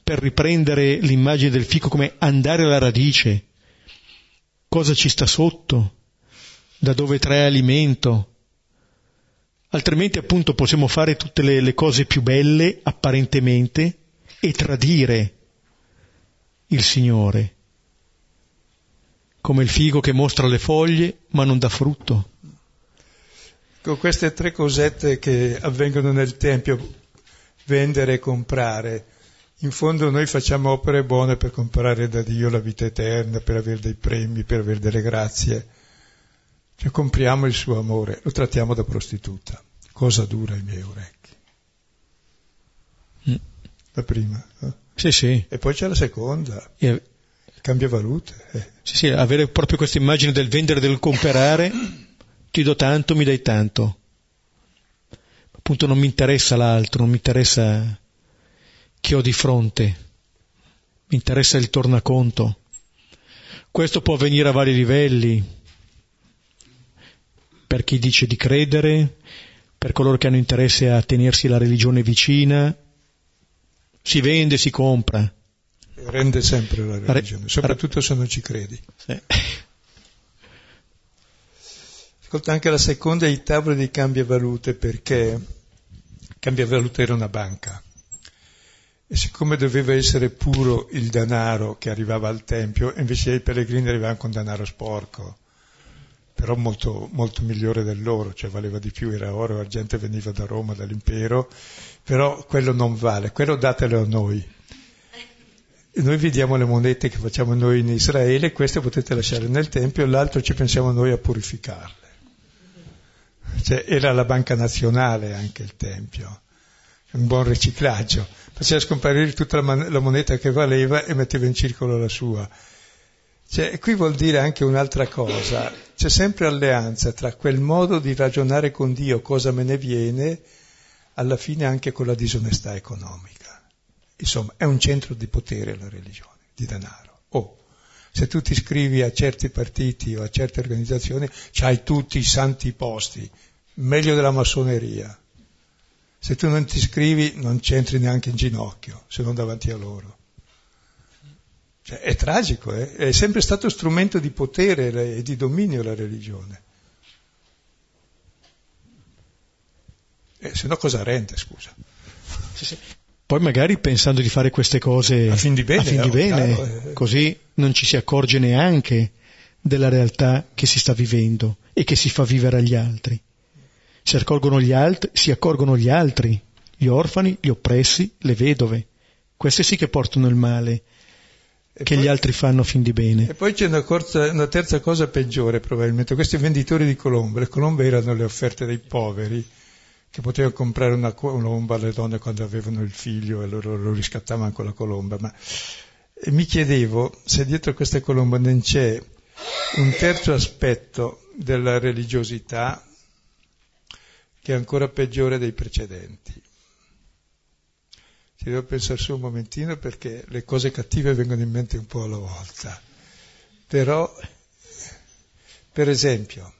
per riprendere l'immagine del fico come andare alla radice. Cosa ci sta sotto? Da dove trae alimento? Altrimenti appunto possiamo fare tutte le, le cose più belle apparentemente e tradire il Signore, come il figo che mostra le foglie ma non dà frutto con queste tre cosette che avvengono nel Tempio, vendere e comprare, in fondo noi facciamo opere buone per comprare da Dio la vita eterna, per avere dei premi, per avere delle grazie. Cioè compriamo il suo amore, lo trattiamo da prostituta. Cosa dura i miei orecchi? Mm. La prima. Eh? Sì, sì. E poi c'è la seconda. E... Cambia valute. Eh. Sì, sì, avere proprio questa immagine del vendere e del comprare [coughs] ti do tanto, mi dai tanto. Appunto non mi interessa l'altro, non mi interessa chi ho di fronte, mi interessa il tornaconto. Questo può avvenire a vari livelli, per chi dice di credere, per coloro che hanno interesse a tenersi la religione vicina, si vende, si compra. Rende sempre la religione, soprattutto se non ci credi. Sì. Ascolta, anche la seconda è i tavoli di cambiavalute perché cambiavalute era una banca e siccome doveva essere puro il denaro che arrivava al Tempio, invece i pellegrini arrivavano con denaro sporco, però molto, molto migliore del loro, cioè valeva di più, era oro, argento veniva da Roma, dall'impero, però quello non vale, quello datelo a noi. Noi vediamo le monete che facciamo noi in Israele, queste potete lasciare nel Tempio, l'altro ci pensiamo noi a purificarle. Cioè, era la banca nazionale anche il Tempio, un buon riciclaggio. Faceva scomparire tutta la, man- la moneta che valeva e metteva in circolo la sua. Cioè, qui vuol dire anche un'altra cosa. c'è sempre alleanza tra quel modo di ragionare con Dio, cosa me ne viene, alla fine anche con la disonestà economica. Insomma, è un centro di potere la religione, di denaro. Oh, se tu ti iscrivi a certi partiti o a certe organizzazioni, c'hai tutti i santi posti, meglio della massoneria. Se tu non ti iscrivi non c'entri neanche in ginocchio, se non davanti a loro. Cioè, è tragico, eh? è sempre stato strumento di potere e di dominio la religione. Eh, se no cosa rende, scusa? Sì, sì. Poi magari pensando di fare queste cose a fin di bene, fin di bene chiaro, eh. così non ci si accorge neanche della realtà che si sta vivendo e che si fa vivere agli altri. Si accorgono gli, alt- si accorgono gli altri, gli orfani, gli oppressi, le vedove. Queste sì che portano il male e che poi, gli altri fanno fin di bene. E poi c'è una, corza, una, terza cosa peggiore probabilmente. Questi venditori di colombe, le colombe erano le offerte dei poveri che poteva comprare una colomba alle donne quando avevano il figlio e loro lo riscattavano con la colomba, ma mi chiedevo se dietro queste colombe non c'è un terzo aspetto della religiosità che è ancora peggiore dei precedenti. Ci devo pensare su un momentino perché le cose cattive vengono in mente un po' alla volta. Però, per esempio,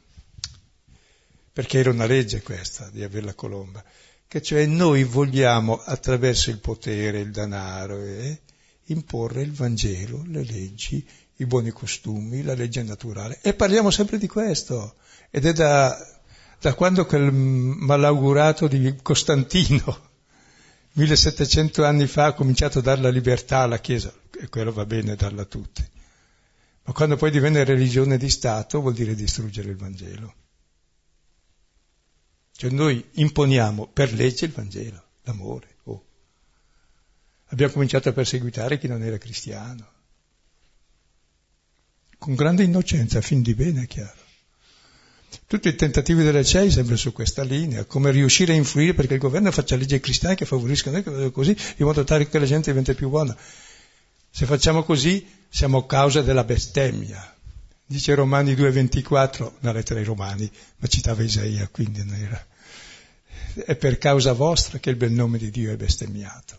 perché era una legge questa di avere la colomba, che cioè noi vogliamo attraverso il potere, il denaro, eh, imporre il Vangelo, le leggi, i buoni costumi, la legge naturale. E parliamo sempre di questo. Ed è da, da quando quel malaugurato di Costantino, [laughs] 1700 anni fa, ha cominciato a dare la libertà alla Chiesa, e quello va bene darla a tutti. Ma quando poi divenne religione di Stato vuol dire distruggere il Vangelo. Cioè noi imponiamo per legge il Vangelo, l'amore. Oh. Abbiamo cominciato a perseguitare chi non era cristiano. Con grande innocenza, fin di bene, è chiaro. Tutti i tentativi delle CEI sempre su questa linea, come riuscire a influire perché il governo faccia leggi cristiane che favoriscano noi, così, in modo tale che la gente diventi più buona. Se facciamo così siamo causa della bestemmia. Dice Romani 2,24, una lettera ai Romani, ma citava Isaia, quindi non era. È per causa vostra che il bel nome di Dio è bestemmiato.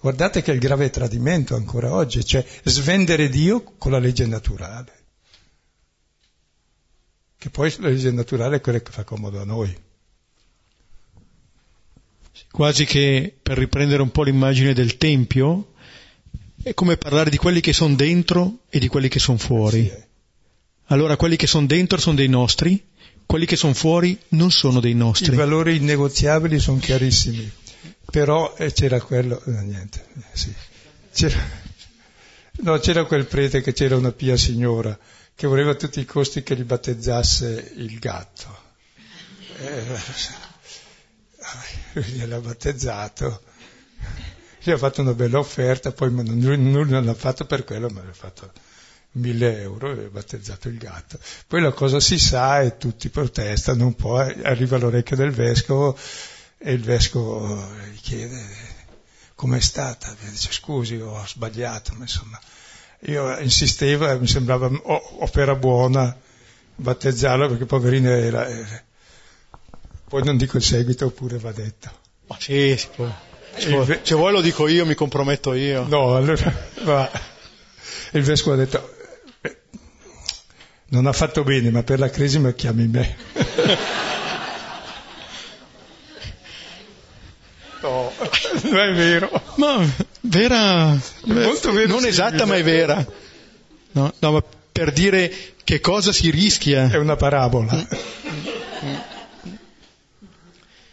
Guardate che è il grave tradimento ancora oggi, cioè svendere Dio con la legge naturale. Che poi la legge naturale è quella che fa comodo a noi. Quasi che per riprendere un po' l'immagine del Tempio, è come parlare di quelli che sono dentro e di quelli che sono fuori. Sì, eh. Allora quelli che sono dentro sono dei nostri, quelli che sono fuori non sono dei nostri. I valori innegoziabili sono chiarissimi, però eh, c'era quello, eh, niente, eh, sì. c'era, no, c'era quel prete che c'era una pia signora che voleva a tutti i costi che gli battezzasse il gatto. Eh, [laughs] gliel'ha battezzato gli ha fatto una bella offerta, poi nulla non l'ha fatto per quello, ma l'ha fatto mille euro e ha battezzato il gatto. Poi la cosa si sa e tutti protestano un po', arriva all'orecchio del vescovo e il vescovo gli chiede com'è stata, e dice scusi ho sbagliato, ma insomma io insistevo mi sembrava opera buona battezzarlo perché poverino era... Eh, poi non dico il seguito oppure va detto. Ma sì, si può. Se, se vuoi lo dico io, mi comprometto io. No, allora va. Il vescovo ha detto, eh, non ha fatto bene, ma per la crisi mi chiami me. [laughs] no, [laughs] non è vero. Ma vera, molto vero non esatta, ma è vera. No, no, ma per dire che cosa si rischia. È una parabola. Mm.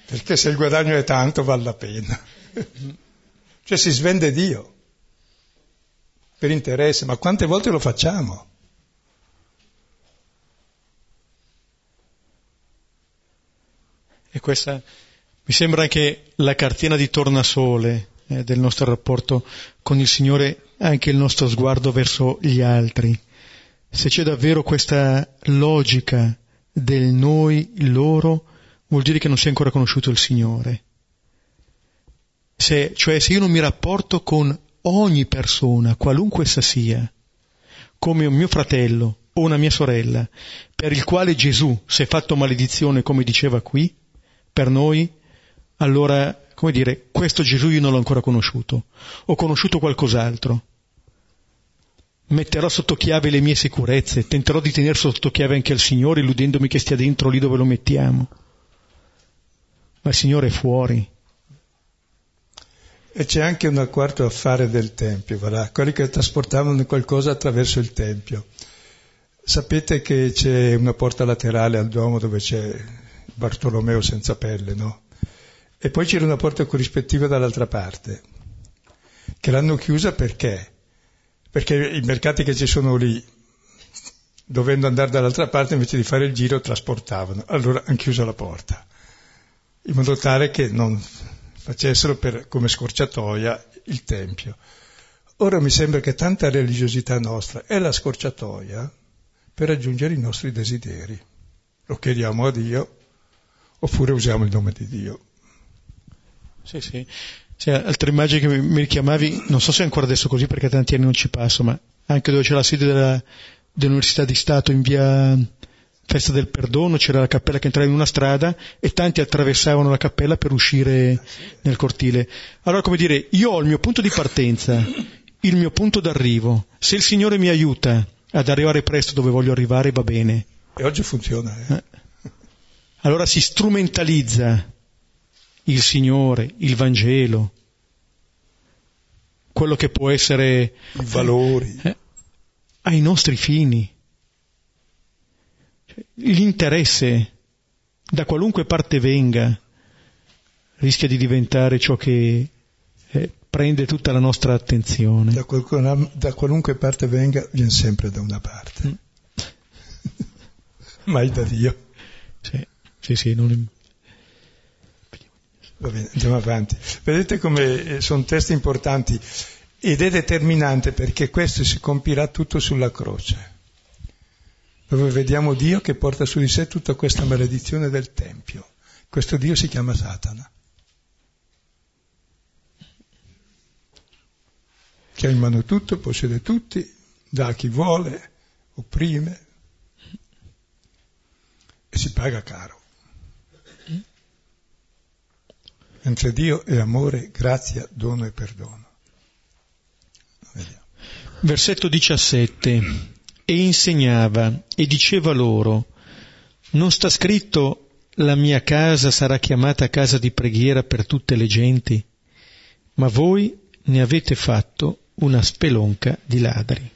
Perché se il guadagno è tanto vale la pena. [laughs] Cioè si svende Dio per interesse, ma quante volte lo facciamo? E questa mi sembra anche la cartina di tornasole eh, del nostro rapporto con il Signore, anche il nostro sguardo verso gli altri. Se c'è davvero questa logica del noi, loro, vuol dire che non si è ancora conosciuto il Signore. Se, cioè se io non mi rapporto con ogni persona, qualunque essa sia, come un mio fratello o una mia sorella, per il quale Gesù si è fatto maledizione, come diceva qui, per noi, allora, come dire, questo Gesù io non l'ho ancora conosciuto, ho conosciuto qualcos'altro. Metterò sotto chiave le mie sicurezze, tenterò di tenere sotto chiave anche il Signore, illudendomi che stia dentro lì dove lo mettiamo. Ma il Signore è fuori. E c'è anche un quarto affare del Tempio, voilà? quelli che trasportavano qualcosa attraverso il Tempio. Sapete che c'è una porta laterale al Duomo dove c'è Bartolomeo senza pelle, no? E poi c'era una porta corrispettiva dall'altra parte, che l'hanno chiusa perché? Perché i mercati che ci sono lì, dovendo andare dall'altra parte, invece di fare il giro, trasportavano. Allora hanno chiuso la porta, in modo tale che non facessero per, come scorciatoia il Tempio. Ora mi sembra che tanta religiosità nostra è la scorciatoia per raggiungere i nostri desideri. Lo chiediamo a Dio oppure usiamo il nome di Dio. Sì, sì. Cioè, altre immagini che mi richiamavi, non so se è ancora adesso così perché tanti anni non ci passo, ma anche dove c'è la sede della, dell'Università di Stato in via festa del perdono, c'era la cappella che entrava in una strada e tanti attraversavano la cappella per uscire nel cortile. Allora, come dire, io ho il mio punto di partenza, il mio punto d'arrivo. Se il Signore mi aiuta ad arrivare presto dove voglio arrivare, va bene. E oggi funziona. Eh? Eh. Allora si strumentalizza il Signore, il Vangelo, quello che può essere i valori eh, ai nostri fini l'interesse, da qualunque parte venga, rischia di diventare ciò che eh, prende tutta la nostra attenzione. Da, qualcun, da, qualunque parte venga, viene sempre da una parte. Mm. [laughs] Mai da Dio. Sì, sì, sì non... Va bene, andiamo avanti. Vedete come eh, sono testi importanti ed è determinante perché questo si compirà tutto sulla croce dove vediamo Dio che porta su di sé tutta questa maledizione del Tempio. Questo Dio si chiama Satana, che ha in mano tutto, possiede tutti, dà a chi vuole, opprime e si paga caro. Mentre Dio è amore, grazia, dono e perdono. Vediamo. Versetto 17 e insegnava e diceva loro, non sta scritto la mia casa sarà chiamata casa di preghiera per tutte le genti, ma voi ne avete fatto una spelonca di ladri.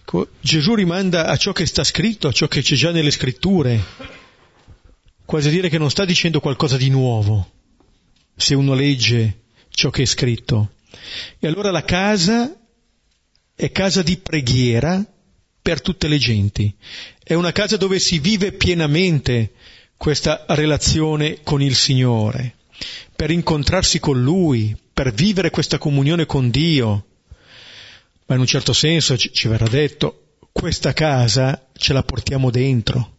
Ecco, Gesù rimanda a ciò che sta scritto, a ciò che c'è già nelle scritture, quasi a dire che non sta dicendo qualcosa di nuovo, se uno legge ciò che è scritto. E allora la casa è casa di preghiera per tutte le genti, è una casa dove si vive pienamente questa relazione con il Signore, per incontrarsi con Lui, per vivere questa comunione con Dio. Ma in un certo senso ci, verrà detto, questa casa ce la portiamo dentro.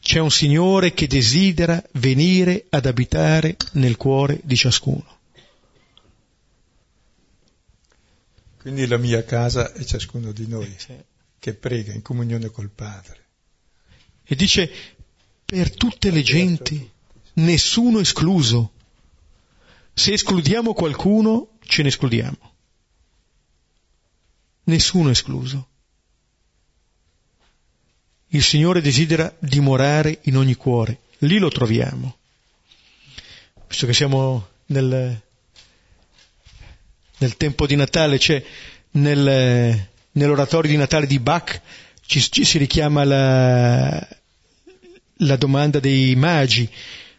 C'è un Signore che desidera venire ad abitare nel cuore di ciascuno. Quindi la mia casa è ciascuno di noi che prega in comunione col Padre. E dice per tutte le genti, nessuno escluso. Se escludiamo qualcuno, ce ne escludiamo. Nessuno escluso. Il Signore desidera dimorare in ogni cuore. Lì lo troviamo. Visto che siamo nel, nel tempo di Natale, cioè nel, nell'oratorio di Natale di Bach ci, ci si richiama la, la, domanda dei magi,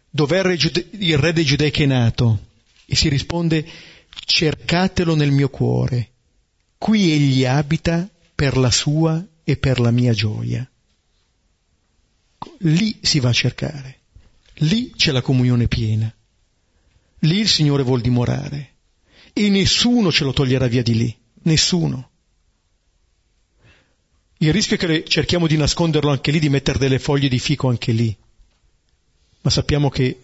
dov'è il re, il re dei Giudei che è nato? E si risponde, cercatelo nel mio cuore, qui egli abita per la sua e per la mia gioia. Lì si va a cercare, lì c'è la comunione piena, lì il Signore vuol dimorare e nessuno ce lo toglierà via di lì, nessuno. Il rischio è che cerchiamo di nasconderlo anche lì, di mettere delle foglie di fico anche lì, ma sappiamo che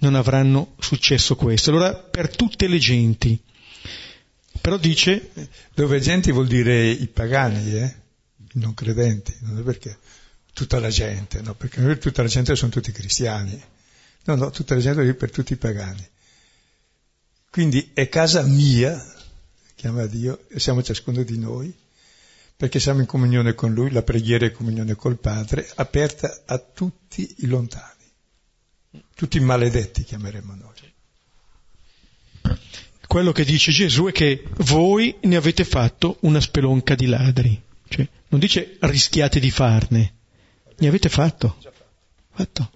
non avranno successo questo. Allora, per tutte le genti. Però dice... Dove genti vuol dire i pagani, eh? I non credenti, non è perché tutta la gente, no? Perché tutta la gente sono tutti cristiani. No, no, tutta la gente vuol dire per tutti i pagani. Quindi è casa mia, chiama Dio, e siamo ciascuno di noi, perché siamo in comunione con Lui, la preghiera è comunione col Padre, aperta a tutti i lontani. Tutti i maledetti chiameremo noi. Quello che dice Gesù è che voi ne avete fatto una spelonca di ladri. Cioè, non dice rischiate di farne, ne avete fatto. Fatto.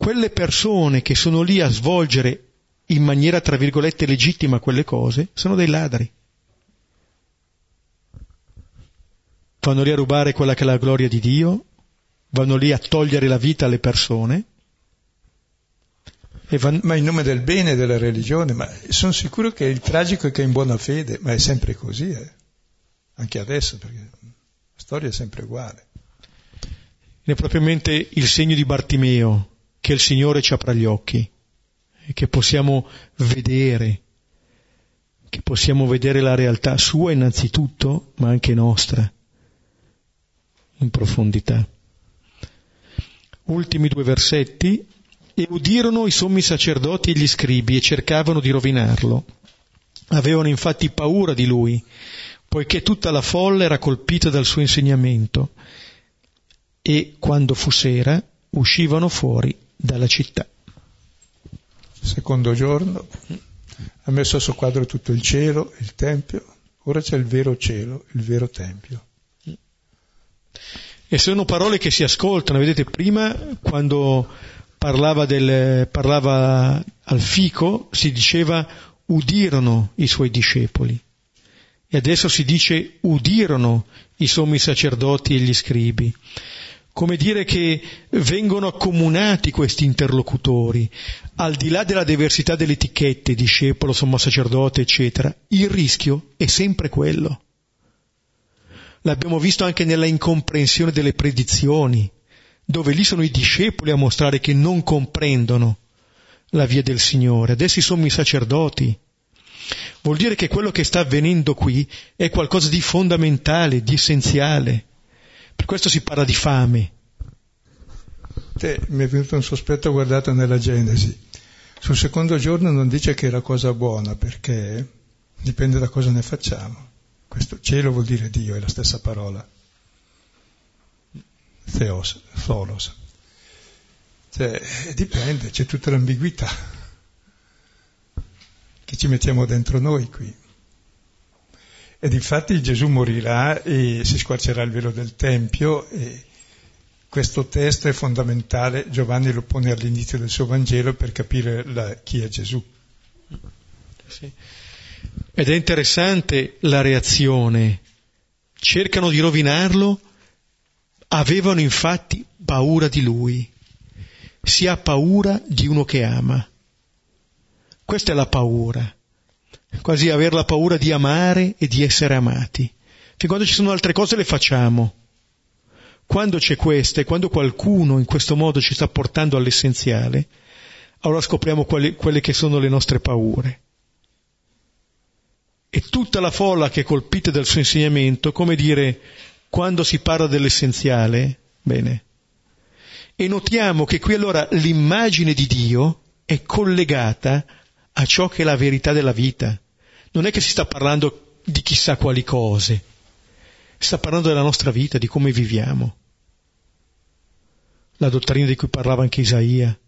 Quelle persone che sono lì a svolgere in maniera, tra virgolette, legittima quelle cose, sono dei ladri. Vanno lì a rubare quella che è la gloria di Dio, vanno lì a togliere la vita alle persone. Van... Ma in nome del bene della religione, ma sono sicuro che il tragico è che è in buona fede, ma è sempre così, eh? anche adesso, perché la storia è sempre uguale. È propriamente il segno di Bartimeo che il Signore ci apra gli occhi e che possiamo vedere, che possiamo vedere la realtà sua innanzitutto, ma anche nostra, in profondità. Ultimi due versetti, e udirono i sommi sacerdoti e gli scribi e cercavano di rovinarlo. Avevano infatti paura di lui, poiché tutta la folla era colpita dal suo insegnamento, e quando fu sera uscivano fuori dalla città. Secondo giorno ha messo a suo quadro tutto il cielo, il tempio, ora c'è il vero cielo, il vero tempio. E sono parole che si ascoltano, vedete, prima quando parlava, del, parlava al fico si diceva udirono i suoi discepoli e adesso si dice udirono i sommi sacerdoti e gli scribi. Come dire che vengono accomunati questi interlocutori, al di là della diversità delle etichette, discepolo, sommo sacerdote, eccetera, il rischio è sempre quello L'abbiamo visto anche nella incomprensione delle predizioni, dove lì sono i discepoli a mostrare che non comprendono la via del Signore. Adesso i sacerdoti. Vuol dire che quello che sta avvenendo qui è qualcosa di fondamentale, di essenziale. Per questo si parla di fame. Te, mi è venuto un sospetto guardato nella Genesi. Sul secondo giorno non dice che era cosa buona, perché dipende da cosa ne facciamo. Questo cielo vuol dire Dio, è la stessa parola. Theos, Tholos. Cioè, dipende, c'è tutta l'ambiguità che ci mettiamo dentro noi qui. Ed infatti Gesù morirà e si squarcerà il velo del Tempio e questo testo è fondamentale, Giovanni lo pone all'inizio del suo Vangelo per capire la, chi è Gesù. Sì. Ed è interessante la reazione. Cercano di rovinarlo, avevano infatti paura di lui. Si ha paura di uno che ama. Questa è la paura. Quasi aver la paura di amare e di essere amati. Fin quando ci sono altre cose le facciamo. Quando c'è questa e quando qualcuno in questo modo ci sta portando all'essenziale, allora scopriamo quali, quelle che sono le nostre paure e tutta la folla che è colpita dal suo insegnamento, come dire, quando si parla dell'essenziale, bene. E notiamo che qui allora l'immagine di Dio è collegata a ciò che è la verità della vita. Non è che si sta parlando di chissà quali cose, si sta parlando della nostra vita, di come viviamo. La dottrina di cui parlava anche Isaia.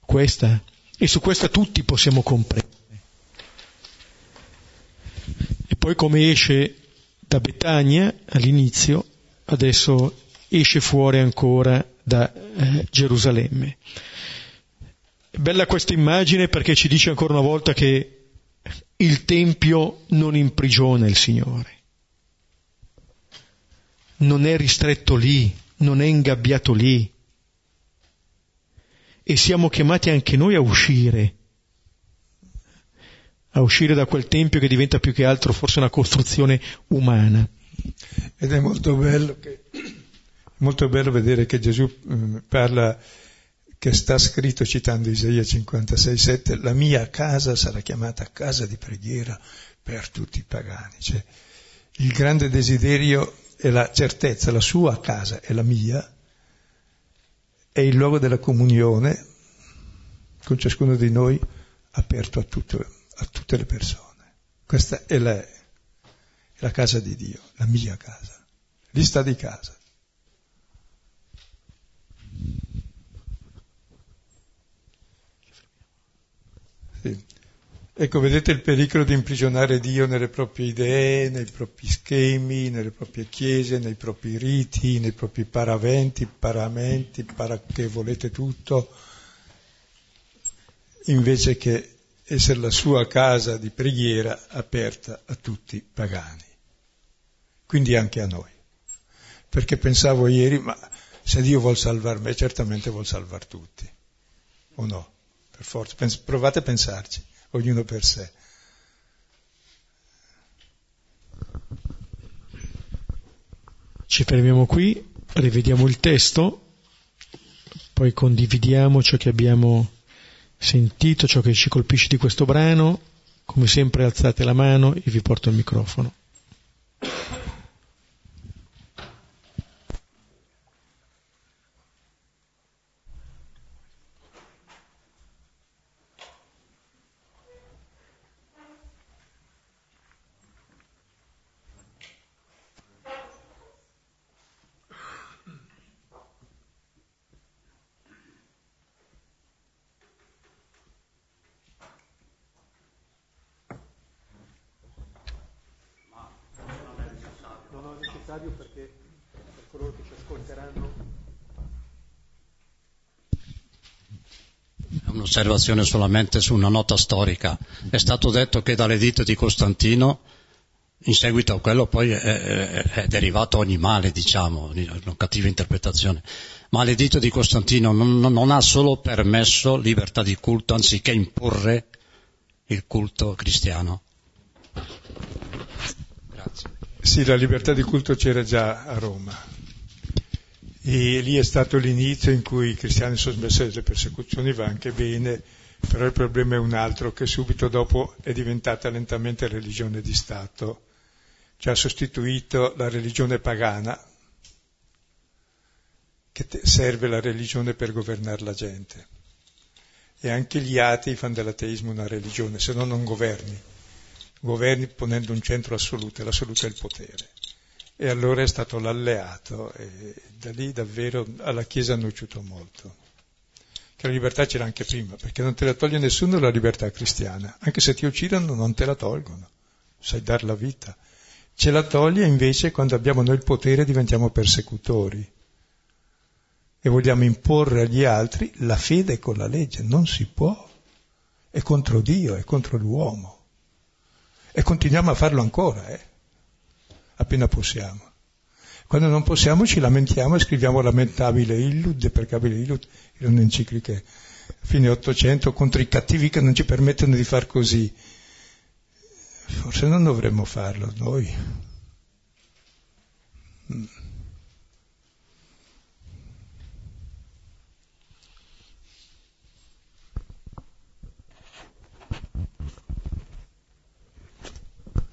Questa, e su questa tutti possiamo comprendere. poi come esce da Betania all'inizio, adesso esce fuori ancora da eh, Gerusalemme. Bella questa immagine perché ci dice ancora una volta che il Tempio non imprigiona il Signore, non è ristretto lì, non è ingabbiato lì. E siamo chiamati anche noi a uscire a uscire da quel tempio che diventa più che altro forse una costruzione umana. Ed è molto bello che Molto bello vedere che Gesù eh, parla, che sta scritto citando Isaia 56,7, la mia casa sarà chiamata casa di preghiera per tutti i pagani. Cioè, il grande desiderio è la certezza, la sua casa è la mia, è il luogo della comunione con ciascuno di noi aperto a, tutto, a tutte le persone. Questa è la, è la casa di Dio, la mia casa, lista di casa. Ecco, vedete il pericolo di imprigionare Dio nelle proprie idee, nei propri schemi, nelle proprie chiese, nei propri riti, nei propri paraventi, paramenti, para che volete tutto, invece che essere la sua casa di preghiera aperta a tutti i pagani, quindi anche a noi. Perché pensavo ieri, ma se Dio vuol salvare me, certamente vuol salvare tutti, o no? Per forza, provate a pensarci ognuno per sé. Ci fermiamo qui, rivediamo il testo, poi condividiamo ciò che abbiamo sentito, ciò che ci colpisce di questo brano. Come sempre alzate la mano e vi porto il microfono. Un'osservazione solamente su una nota storica. È stato detto che dall'editto di Costantino, in seguito a quello poi è, è, è derivato ogni male, diciamo, una cattiva interpretazione, ma l'editto di Costantino non, non ha solo permesso libertà di culto, anziché imporre il culto cristiano. Grazie. Sì, la libertà di culto c'era già a Roma e lì è stato l'inizio in cui i cristiani sono smessi delle persecuzioni, va anche bene, però il problema è un altro, che subito dopo è diventata lentamente religione di Stato, cioè ha sostituito la religione pagana, che serve la religione per governare la gente. E anche gli atei fanno dell'ateismo una religione, se no non governi. Governi ponendo un centro assoluto, e l'assoluto è il potere e allora è stato l'alleato e da lì davvero alla Chiesa hanno nociuto molto. Che la libertà c'era anche prima, perché non te la toglie nessuno la libertà cristiana, anche se ti uccidono non te la tolgono, sai dar la vita. Ce la toglie invece quando abbiamo noi il potere diventiamo persecutori e vogliamo imporre agli altri la fede con la legge, non si può, è contro Dio, è contro l'uomo. E continuiamo a farlo ancora, eh appena possiamo. Quando non possiamo ci lamentiamo e scriviamo lamentabile illud, deprecabile illud, in un'enciclica fine Ottocento contro i cattivi che non ci permettono di far così. Forse non dovremmo farlo noi.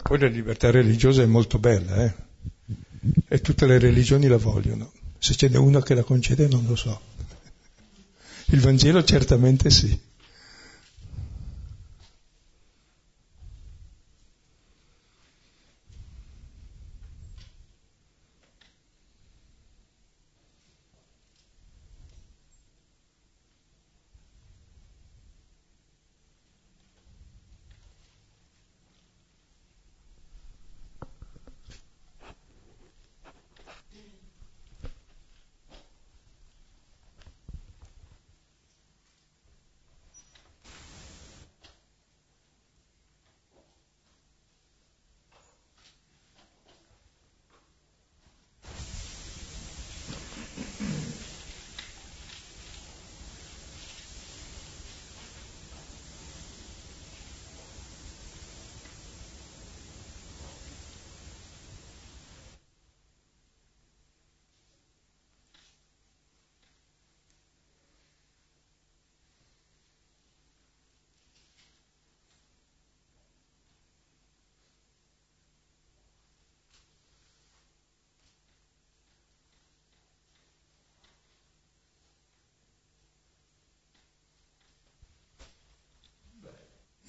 Poi la libertà religiosa è molto bella, eh? E tutte le religioni la vogliono. Se ce n'è una che la concede non lo so. Il Vangelo certamente sì.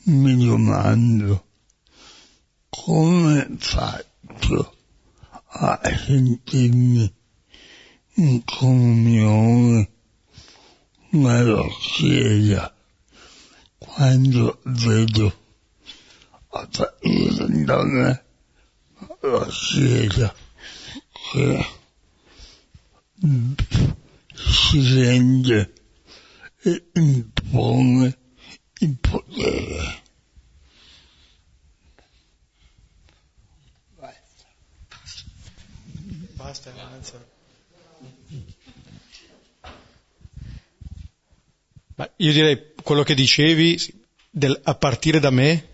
Mi domando come faccio a sentirmi in comunione nella Chiesa quando vedo apparire da me la Chiesa che si rende e impone il potere. Basta, Ma io direi quello che dicevi del, a partire da me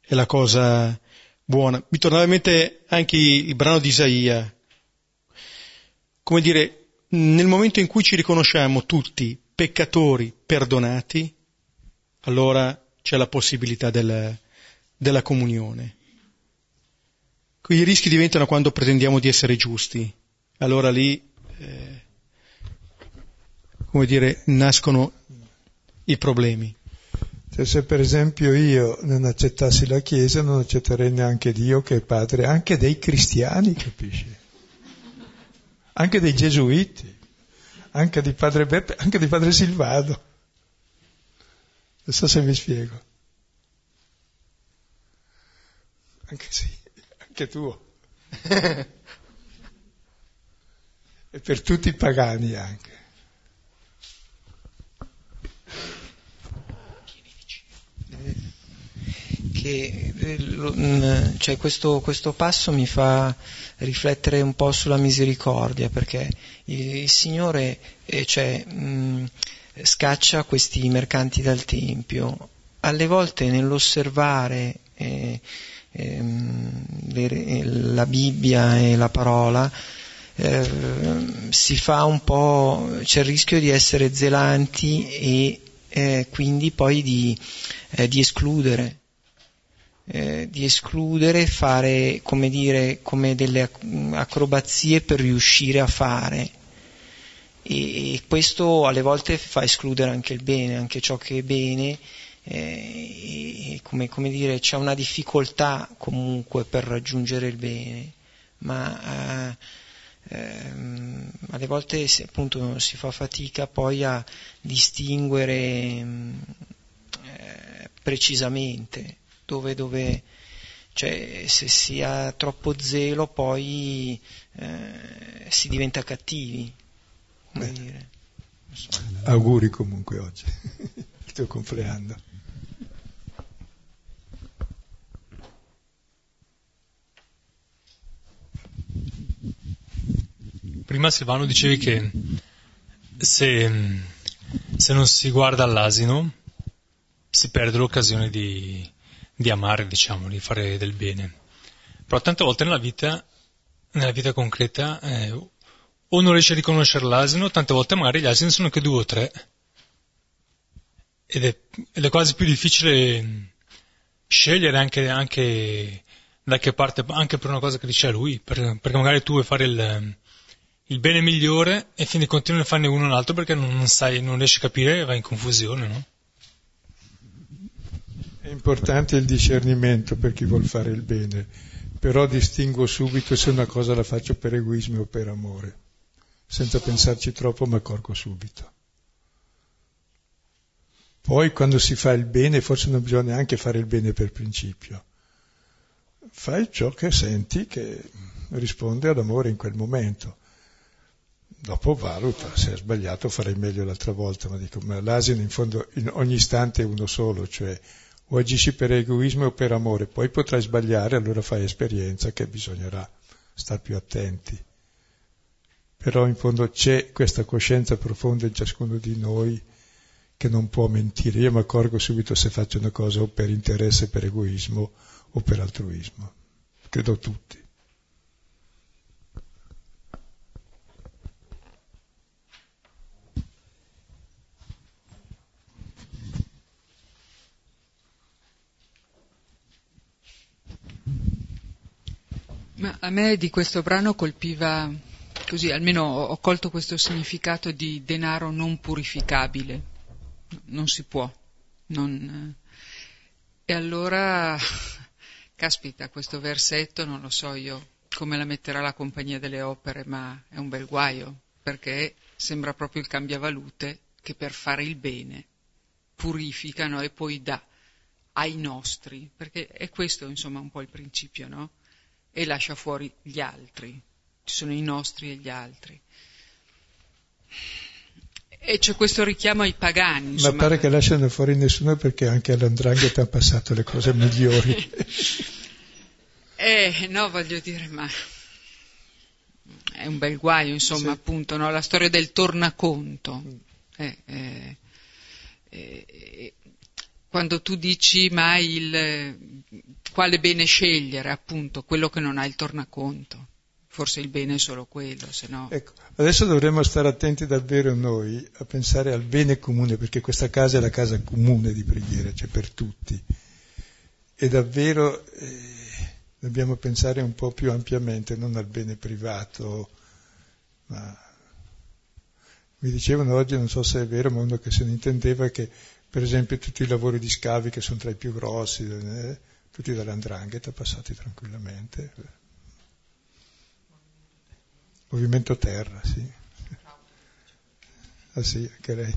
è la cosa buona. Mi tornava in mente anche il brano di Isaia. Come dire, nel momento in cui ci riconosciamo tutti peccatori perdonati, allora c'è la possibilità del, della comunione. I rischi diventano quando pretendiamo di essere giusti. Allora lì, eh, come dire, nascono i problemi. Cioè, se per esempio io non accettassi la Chiesa, non accetterei neanche Dio che è padre, anche dei cristiani, capisci? Anche dei gesuiti, anche di padre Beppe, anche di padre Silvado. Non so se mi spiego. Anche sì, anche tuo. [laughs] e per tutti i pagani anche. Che, mm, cioè questo, questo, passo mi fa riflettere un po' sulla misericordia perché il, il Signore eh, cioè, mh, mm, scaccia questi mercanti dal Tempio. Alle volte nell'osservare eh, eh, le, la Bibbia e la parola eh, si fa un po', c'è il rischio di essere zelanti e eh, quindi poi di, eh, di escludere. Eh, di escludere, fare come dire come delle acrobazie per riuscire a fare e questo alle volte fa escludere anche il bene, anche ciò che è bene, eh, come, come, dire, c'è una difficoltà comunque per raggiungere il bene, ma eh, ehm, alle volte si, appunto si fa fatica poi a distinguere eh, precisamente dove, dove cioè se si ha troppo zelo poi eh, si diventa cattivi come dire. So. Auguri comunque oggi, [laughs] il tuo compleanno. Prima Silvano dicevi che se, se non si guarda all'asino si perde l'occasione di, di amare, diciamo, di fare del bene. Però tante volte nella vita, nella vita concreta, eh, o non riesce a riconoscere l'asino, tante volte magari gli asini sono che due o tre. Ed è, ed è quasi più difficile scegliere anche, anche, da che parte, anche per una cosa che dice lui, per, perché magari tu vuoi fare il, il bene migliore e quindi continui a farne uno o l'altro perché non, sai, non riesci a capire e vai in confusione, no? È importante il discernimento per chi vuol fare il bene, però distingo subito se una cosa la faccio per egoismo o per amore senza pensarci troppo mi accorgo subito. Poi quando si fa il bene, forse non bisogna neanche fare il bene per principio. Fai ciò che senti che risponde all'amore in quel momento. Dopo valuta, se è sbagliato farei meglio l'altra volta, ma dico, ma l'asino in fondo in ogni istante è uno solo, cioè o agisci per egoismo o per amore, poi potrai sbagliare, allora fai esperienza che bisognerà stare più attenti però in fondo c'è questa coscienza profonda in ciascuno di noi che non può mentire. Io mi accorgo subito se faccio una cosa o per interesse, per egoismo o per altruismo. Credo tutti. Ma a me di questo brano colpiva così almeno ho colto questo significato di denaro non purificabile. Non si può. Non, E allora, caspita, questo versetto non lo so io come la metterà la compagnia delle opere, ma è un bel guaio, perché sembra proprio il cambiavalute che per fare il bene purificano e poi dà ai nostri, perché è questo insomma un po' il principio, no? E lascia fuori gli altri, ci sono i nostri e gli altri. E c'è questo richiamo ai pagani. Insomma. Ma pare che lasciano fuori nessuno perché anche all'andrangheta hanno passato le cose migliori. [laughs] eh, no, voglio dire, ma è un bel guaio, insomma, sì. appunto, no? la storia del tornaconto. Eh, eh, eh, quando tu dici mai il, quale bene scegliere, appunto, quello che non ha il tornaconto. Forse il bene è solo quello, se no... Ecco, adesso dovremmo stare attenti davvero noi a pensare al bene comune, perché questa casa è la casa comune di preghiera, cioè per tutti. E davvero eh, dobbiamo pensare un po' più ampiamente, non al bene privato, ma mi dicevano oggi, non so se è vero, ma uno che se ne intendeva che per esempio tutti i lavori di scavi che sono tra i più grossi, eh, tutti dall'andrangheta passati tranquillamente. Movimento terra, sì. Ah sì, anche lei.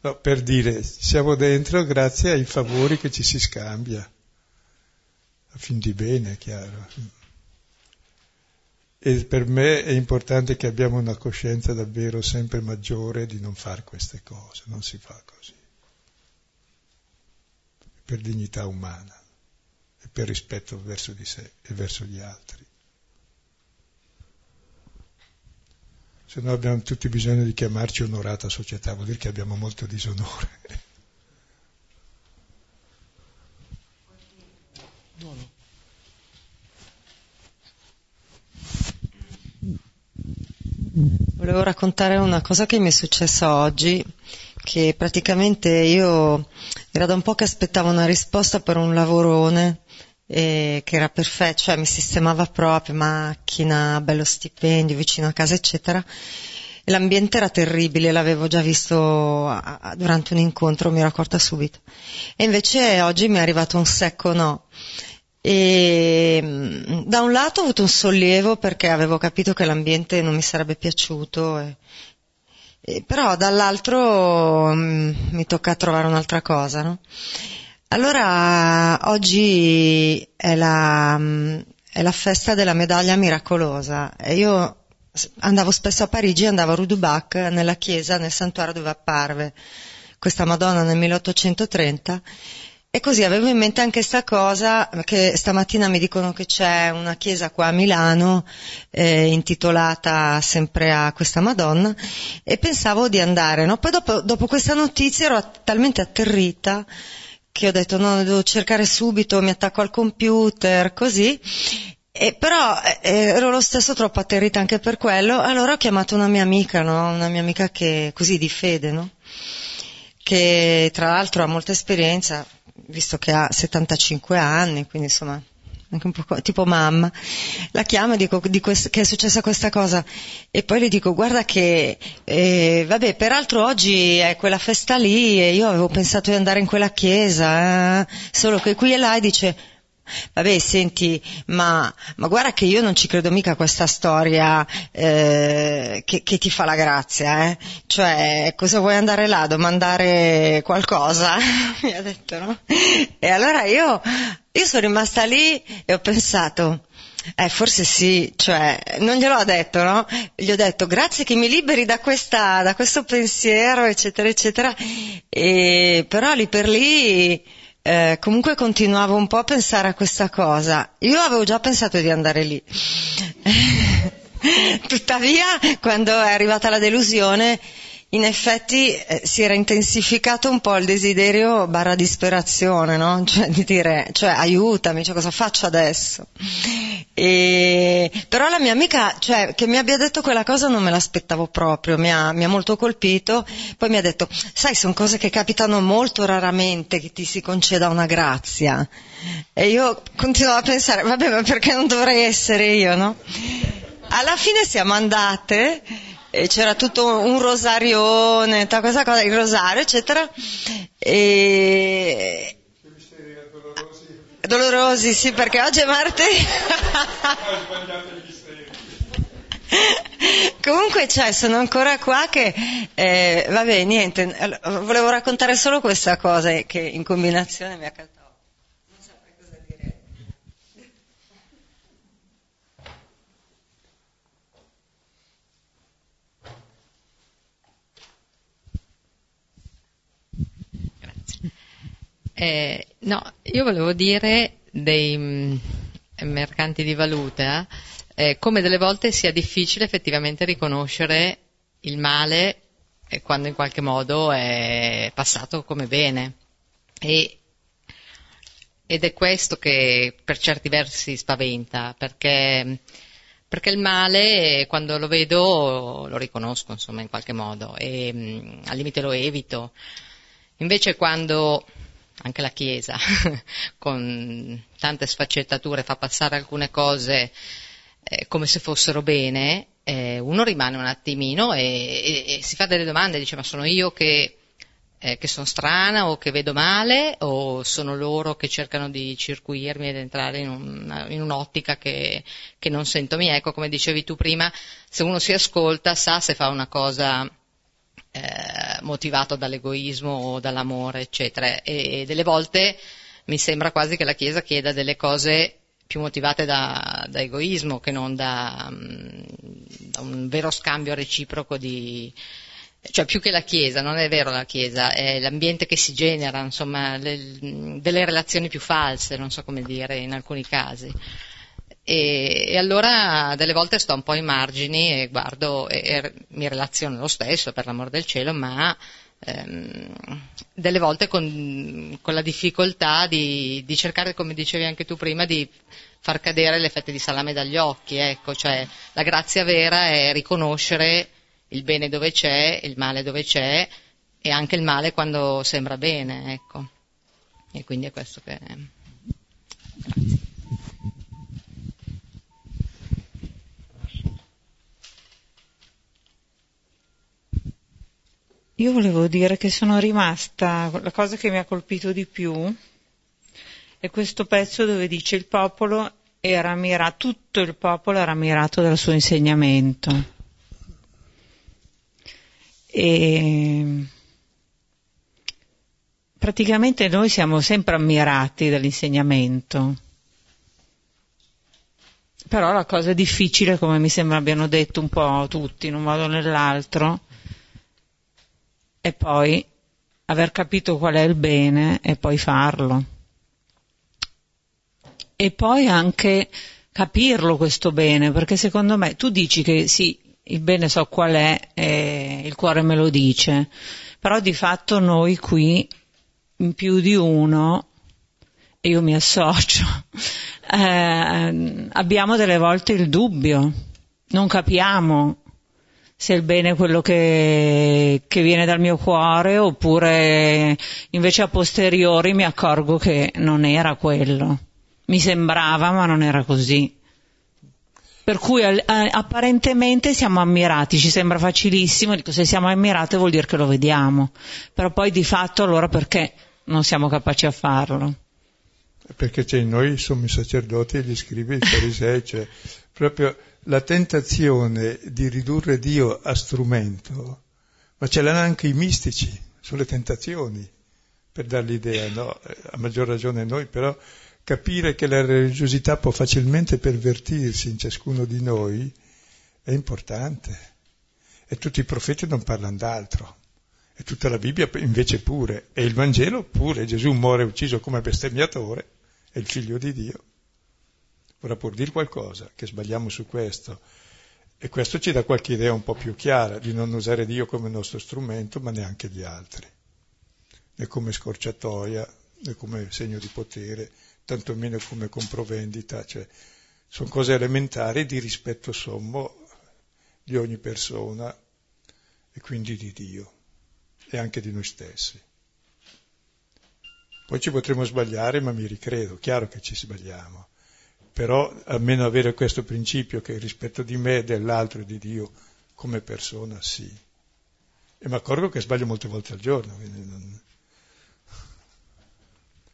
No, per dire, siamo dentro grazie ai favori che ci si scambia, a fin di bene, è chiaro. E per me è importante che abbiamo una coscienza davvero sempre maggiore di non fare queste cose, non si fa così. Per dignità umana e per rispetto verso di sé e verso gli altri. Se no abbiamo tutti bisogno di chiamarci onorata società, vuol dire che abbiamo molto disonore. No, no. Volevo raccontare una cosa che mi è successa oggi, che praticamente io era da un po' che aspettavo una risposta per un lavorone eh, che era perfetto, cioè mi sistemava proprio, macchina, bello stipendio, vicino a casa, eccetera. L'ambiente era terribile, l'avevo già visto a, a, durante un incontro, mi ero accorta subito. E invece oggi mi è arrivato un secco no. E mm, da un lato ho avuto un sollievo perché avevo capito che l'ambiente non mi sarebbe piaciuto, e, e, però dall'altro mh, mm, mi tocca trovare un'altra cosa. No? Allora oggi è la, mm, è la, festa della medaglia miracolosa. Io andavo spesso a Parigi, andavo a Rudubac nella chiesa, nel santuario dove apparve questa Madonna nel 1830 e così avevo in mente anche questa cosa, che stamattina mi dicono che c'è una chiesa qua a Milano eh, intitolata sempre a questa Madonna. E pensavo di andare, no? Poi dopo, dopo questa notizia ero talmente atterrita che ho detto no, devo cercare subito, mi attacco al computer, così. E però eh, ero lo stesso troppo atterrita anche per quello, allora ho chiamato una mia amica, no? Una mia amica che, così di fede, no? Che tra l'altro ha molta esperienza, visto che ha 75 anni, quindi insomma anche un po' tipo mamma, la chiamo e dico di quest- che è successa questa cosa. E poi le dico guarda che eh, vabbè peraltro oggi è quella festa lì e io avevo pensato di andare in quella chiesa, eh, solo che qui e là dice Vabbè, senti, ma, ma, guarda che io non ci credo mica a questa storia eh, che, che, ti fa la grazia, eh? Cioè, cosa vuoi andare là? Domandare qualcosa? [laughs] Mi ha detto, no? E allora io, io sono rimasta lì e ho pensato, eh, forse sì, cioè, non glielo ho detto, no? Gli ho detto grazie che mi liberi da, questa, da questo pensiero, eccetera, eccetera. E, però lì per lì eh, comunque continuavo un po' a pensare a questa cosa. Io avevo già pensato di andare lì. [laughs] Tuttavia, quando è arrivata la delusione, in effetti eh, si era intensificato un po' il desiderio barra disperazione, no? [laughs] Cioè di dire, cioè aiutami, cioè cosa faccio adesso? E, però la mia amica, cioè, che mi abbia detto quella cosa non me l'aspettavo proprio, mi ha, mi ha molto colpito, poi mi ha detto, sai, sono cose che capitano molto raramente che ti si conceda una grazia. E io continuavo a pensare, vabbè, ma perché non dovrei essere io, no? Alla fine siamo andate e c'era tutto un rosarione, tutta questa cosa, il rosario, eccetera. E, dolorosi, sì, perché oggi è martedì. [laughs] Comunque cioè, sono ancora qua che, eh, vabbè, niente, volevo raccontare solo questa cosa che in combinazione mi ha caldato. Non saprei cosa dire. Grazie. Eh, no, io volevo dire dei mh, mercanti di valuta eh, come delle volte sia difficile effettivamente riconoscere il male eh, quando in qualche modo è passato come bene. E, ed è questo che per certi versi spaventa, perché, perché il male quando lo vedo lo riconosco insomma in qualche modo e mm, al limite lo evito. Invece quando anche la Chiesa [laughs] con tante sfaccettature fa passare alcune cose eh, come se fossero bene, eh, uno rimane un attimino e, e, e, si fa delle domande, dice ma sono io che, eh, che sono strana o che vedo male o sono loro che cercano di circuirmi ed entrare in, un, in un'ottica che, che, non sento mia. Ecco, come dicevi tu prima, se uno si ascolta sa se fa una cosa eh, motivato dall'egoismo o dall'amore, eccetera. E, e delle volte mi sembra quasi che la Chiesa chieda delle cose più motivate da, da egoismo che non da, mm, da, un vero scambio reciproco di, cioè più che la Chiesa, non è vero la Chiesa, è l'ambiente che si genera, insomma, le, delle relazioni più false, non so come dire, in alcuni casi. E, e, allora delle volte sto un po' ai margini e guardo e, e mi relaziono lo stesso, per l'amor del cielo, ma ehm, delle volte con, con la difficoltà di, di, cercare, come dicevi anche tu prima, di far cadere l'effetto di salame dagli occhi, ecco, cioè la grazia vera è riconoscere il bene dove c'è, il male dove c'è e anche il male quando sembra bene, ecco. E quindi è questo che... Grazie. Io volevo dire che sono rimasta, la cosa che mi ha colpito di più è questo pezzo dove dice il popolo era mirato, tutto il popolo era mirato dal suo insegnamento. E praticamente noi siamo sempre ammirati dall'insegnamento. Però la cosa difficile, come mi sembra abbiano detto un po' tutti, in un modo o nell'altro, e poi aver capito qual è il bene e poi farlo. E poi anche capirlo questo bene, perché secondo me tu dici che sì, il bene so qual è, e il cuore me lo dice, però di fatto noi qui, in più di uno, e io mi associo, [laughs] eh, abbiamo delle volte il dubbio, non capiamo se il bene è quello che, che viene dal mio cuore oppure invece a posteriori mi accorgo che non era quello. Mi sembrava ma non era così. Per cui apparentemente siamo ammirati, ci sembra facilissimo, dico se siamo ammirati vuol dire che lo vediamo, però poi di fatto allora perché non siamo capaci a farlo? Perché c'è in noi sommi sacerdoti, gli scrivi, i farisei, cioè proprio la tentazione di ridurre Dio a strumento, ma ce l'hanno anche i mistici sulle tentazioni, per dar l'idea, no? a maggior ragione noi, però capire che la religiosità può facilmente pervertirsi in ciascuno di noi è importante. E tutti i profeti non parlano d'altro. E tutta la Bibbia invece pure. E il Vangelo pure. Gesù muore ucciso come bestemmiatore, è il figlio di Dio. Ora pur dire qualcosa, che sbagliamo su questo, e questo ci dà qualche idea un po' più chiara di non usare Dio come nostro strumento, ma neanche gli altri, né come scorciatoia, né come segno di potere, tantomeno come compravendita, cioè sono cose elementari di rispetto sommo di ogni persona e quindi di Dio e anche di noi stessi. Poi ci potremo sbagliare, ma mi ricredo, chiaro che ci sbagliamo però almeno avere questo principio che rispetto di me, dell'altro e di Dio come persona, sì. E mi accorgo che sbaglio molte volte al giorno. Non...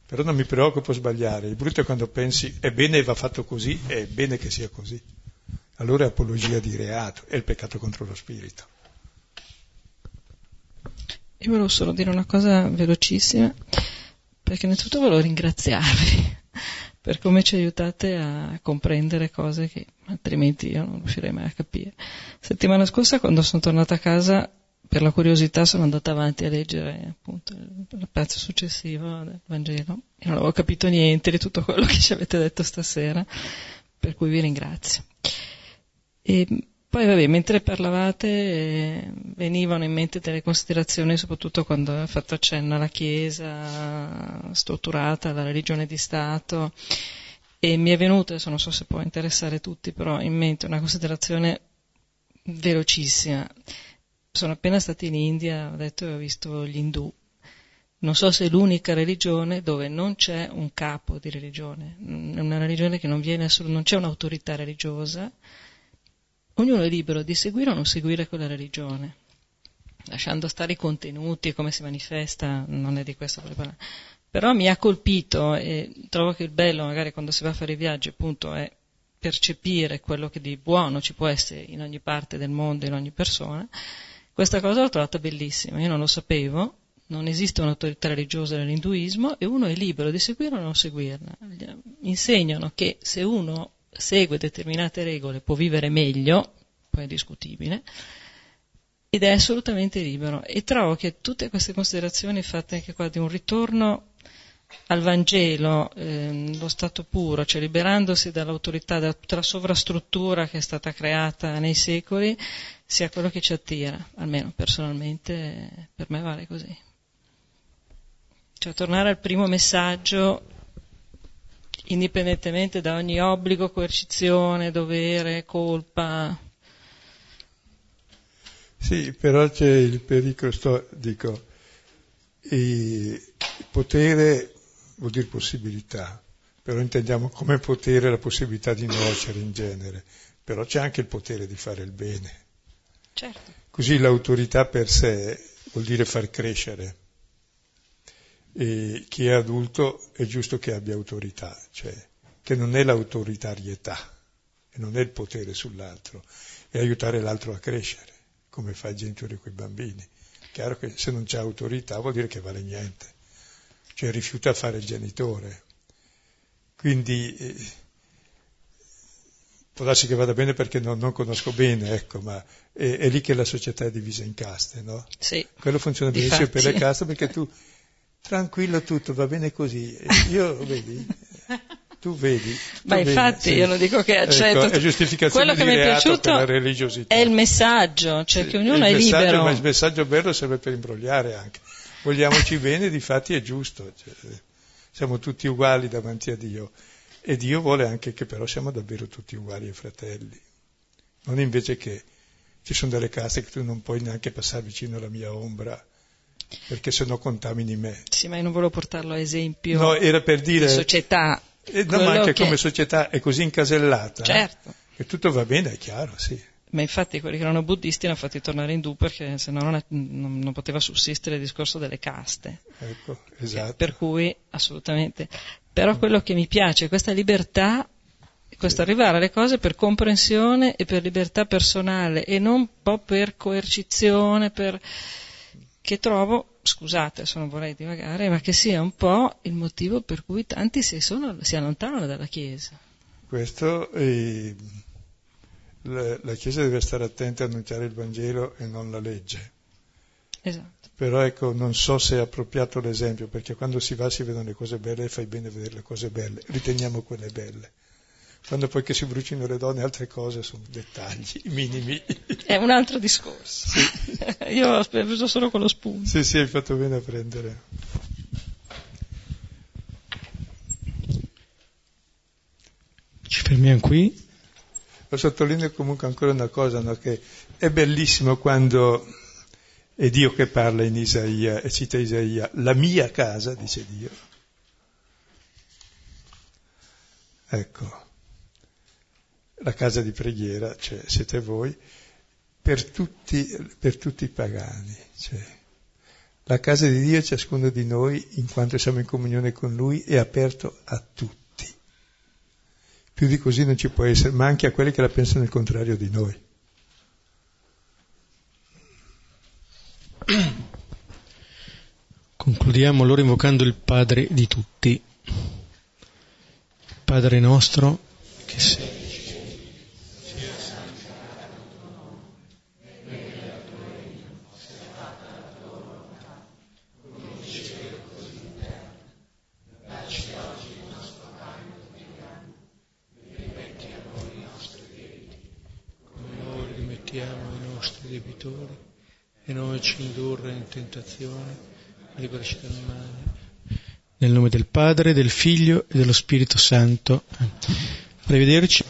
però non mi preoccupo sbagliare. Il brutto è quando pensi è bene va fatto così, è bene che sia così. Allora è apologia di reato, è il peccato contro lo spirito. Io volevo solo dire una cosa velocissima, perché innanzitutto volevo ringraziarvi per come ci aiutate a comprendere cose che altrimenti io non riuscirei mai a capire. Settimana scorsa quando sono tornata a casa per la curiosità sono andata avanti a leggere appunto il pezzo successivo del Vangelo e non avevo capito niente di tutto quello [laughs] che ci avete detto stasera, per cui vi ringrazio. E poi vabbè, mentre parlavate eh, venivano in mente delle considerazioni, soprattutto quando ha fatto accenno alla Chiesa strutturata, alla religione di Stato, e mi è venuta, adesso non so se può interessare tutti, però in mente una considerazione velocissima sono appena stata in India, ho detto che ho visto gli indù. Non so se è l'unica religione dove non c'è un capo di religione, è una religione che non viene solo, non c'è un'autorità religiosa, ognuno è libero di seguire o non seguire quella religione, lasciando stare i contenuti e come si manifesta, non è di questo che parlare. Però mi ha colpito e trovo che il bello magari quando si va a fare i viaggi appunto è percepire quello che di buono ci può essere in ogni parte del mondo, in ogni persona, questa cosa l'ho trovata bellissima, io non lo sapevo, non esiste un'autorità religiosa nell'induismo e uno è libero di seguirla o non seguirla. Insegnano che se uno segue determinate regole può vivere meglio, poi è discutibile, ed è assolutamente libero. E trovo che tutte queste considerazioni fatte anche qua di un ritorno al Vangelo, ehm, lo stato puro, cioè liberandosi dall'autorità, da tutta la sovrastruttura che è stata creata nei secoli, sia quello che ci attira, almeno personalmente per me vale così. Cioè tornare al primo messaggio, indipendentemente da ogni obbligo, coercizione, dovere, colpa. Sì, però c'è il pericolo, sto, dico, il potere vuol dire possibilità, però intendiamo come potere la possibilità di nuocere in genere, però c'è anche il potere di fare il bene. Certo. Così l'autorità per sé vuol dire far crescere. E chi è adulto è giusto che abbia autorità, cioè che non è l'autoritarietà e non è il potere sull'altro, è aiutare l'altro a crescere, come fa il genitore con i bambini. Chiaro che se non c'è autorità vuol dire che vale niente cioè rifiuta fare il genitore. Quindi eh, può darsi che vada bene perché non, non conosco bene, ecco, ma è, è, lì che la società è divisa in caste, no? Sì. Quello funziona benissimo per le caste perché tu, tranquillo tutto, va bene così. Io, vedi, tu vedi. Tu Ma vedi, infatti sì. io non dico che accetto. Ecco, è giustificazione Quello che mi è piaciuto per la religiosità. è il messaggio, cioè che ognuno è libero. Ma il messaggio bello serve per imbrogliare anche. Vogliamoci [laughs] bene, di fatti è giusto. Cioè, siamo tutti uguali davanti a Dio. E Dio vuole anche che però siamo davvero tutti uguali e fratelli. Non invece che ci sono delle case che tu non puoi neanche passare vicino alla mia ombra perché se no contamini me. Sì, ma io non volevo portarlo a esempio No, era per dire... di società. Eh, no, ma anche che- come società è così incasellata. Certo. Che tutto va bene, è chiaro, sì. Ma infatti quelli che erano buddisti li hanno fatti tornare indù perché se no non, è- non- non poteva sussistere il discorso delle caste. Ecco, esatto. Per cui assolutamente. Però quello che mi piace è questa libertà, questo arrivare alle cose per comprensione e per libertà personale e non un po' per coercizione, per... che trovo, scusate se non vorrei divagare, ma che sia un po' il motivo per cui tanti si, sono- si allontanano dalla Chiesa. Questo, eh, la, la Chiesa deve stare attenta a annunciare il Vangelo e non la legge. Esatto. Però ecco, non so se è appropriato l'esempio, perché quando si va si vedono le cose belle e fai bene a vedere le cose belle, riteniamo quelle belle. Quando poi che si brucino le donne altre cose sono dettagli [laughs] minimi. È un altro discorso. [laughs] Io ho preso solo quello spunto. sì, sì, hai fatto bene a prendere. Ci fermiamo qui. Lo sottolineo comunque ancora una cosa, no? che è bellissimo quando è Dio che parla in Isaia e cita Isaia, la mia casa, dice Dio. Ecco, la casa di preghiera, cioè siete voi, per tutti, per tutti i pagani. Cioè, La casa di Dio, ciascuno di noi, in quanto siamo in comunione con Lui, è aperto a tutti. Più di così non ci può essere, ma anche a quelli che la pensano il contrario di noi. [coughs] Concludiamo allora invocando il Padre di tutti. Padre nostro che sei e non ci indurre in tentazione, ma liberaci dal male. Nel nome del Padre, del Figlio e dello Spirito Santo. Arrivederci.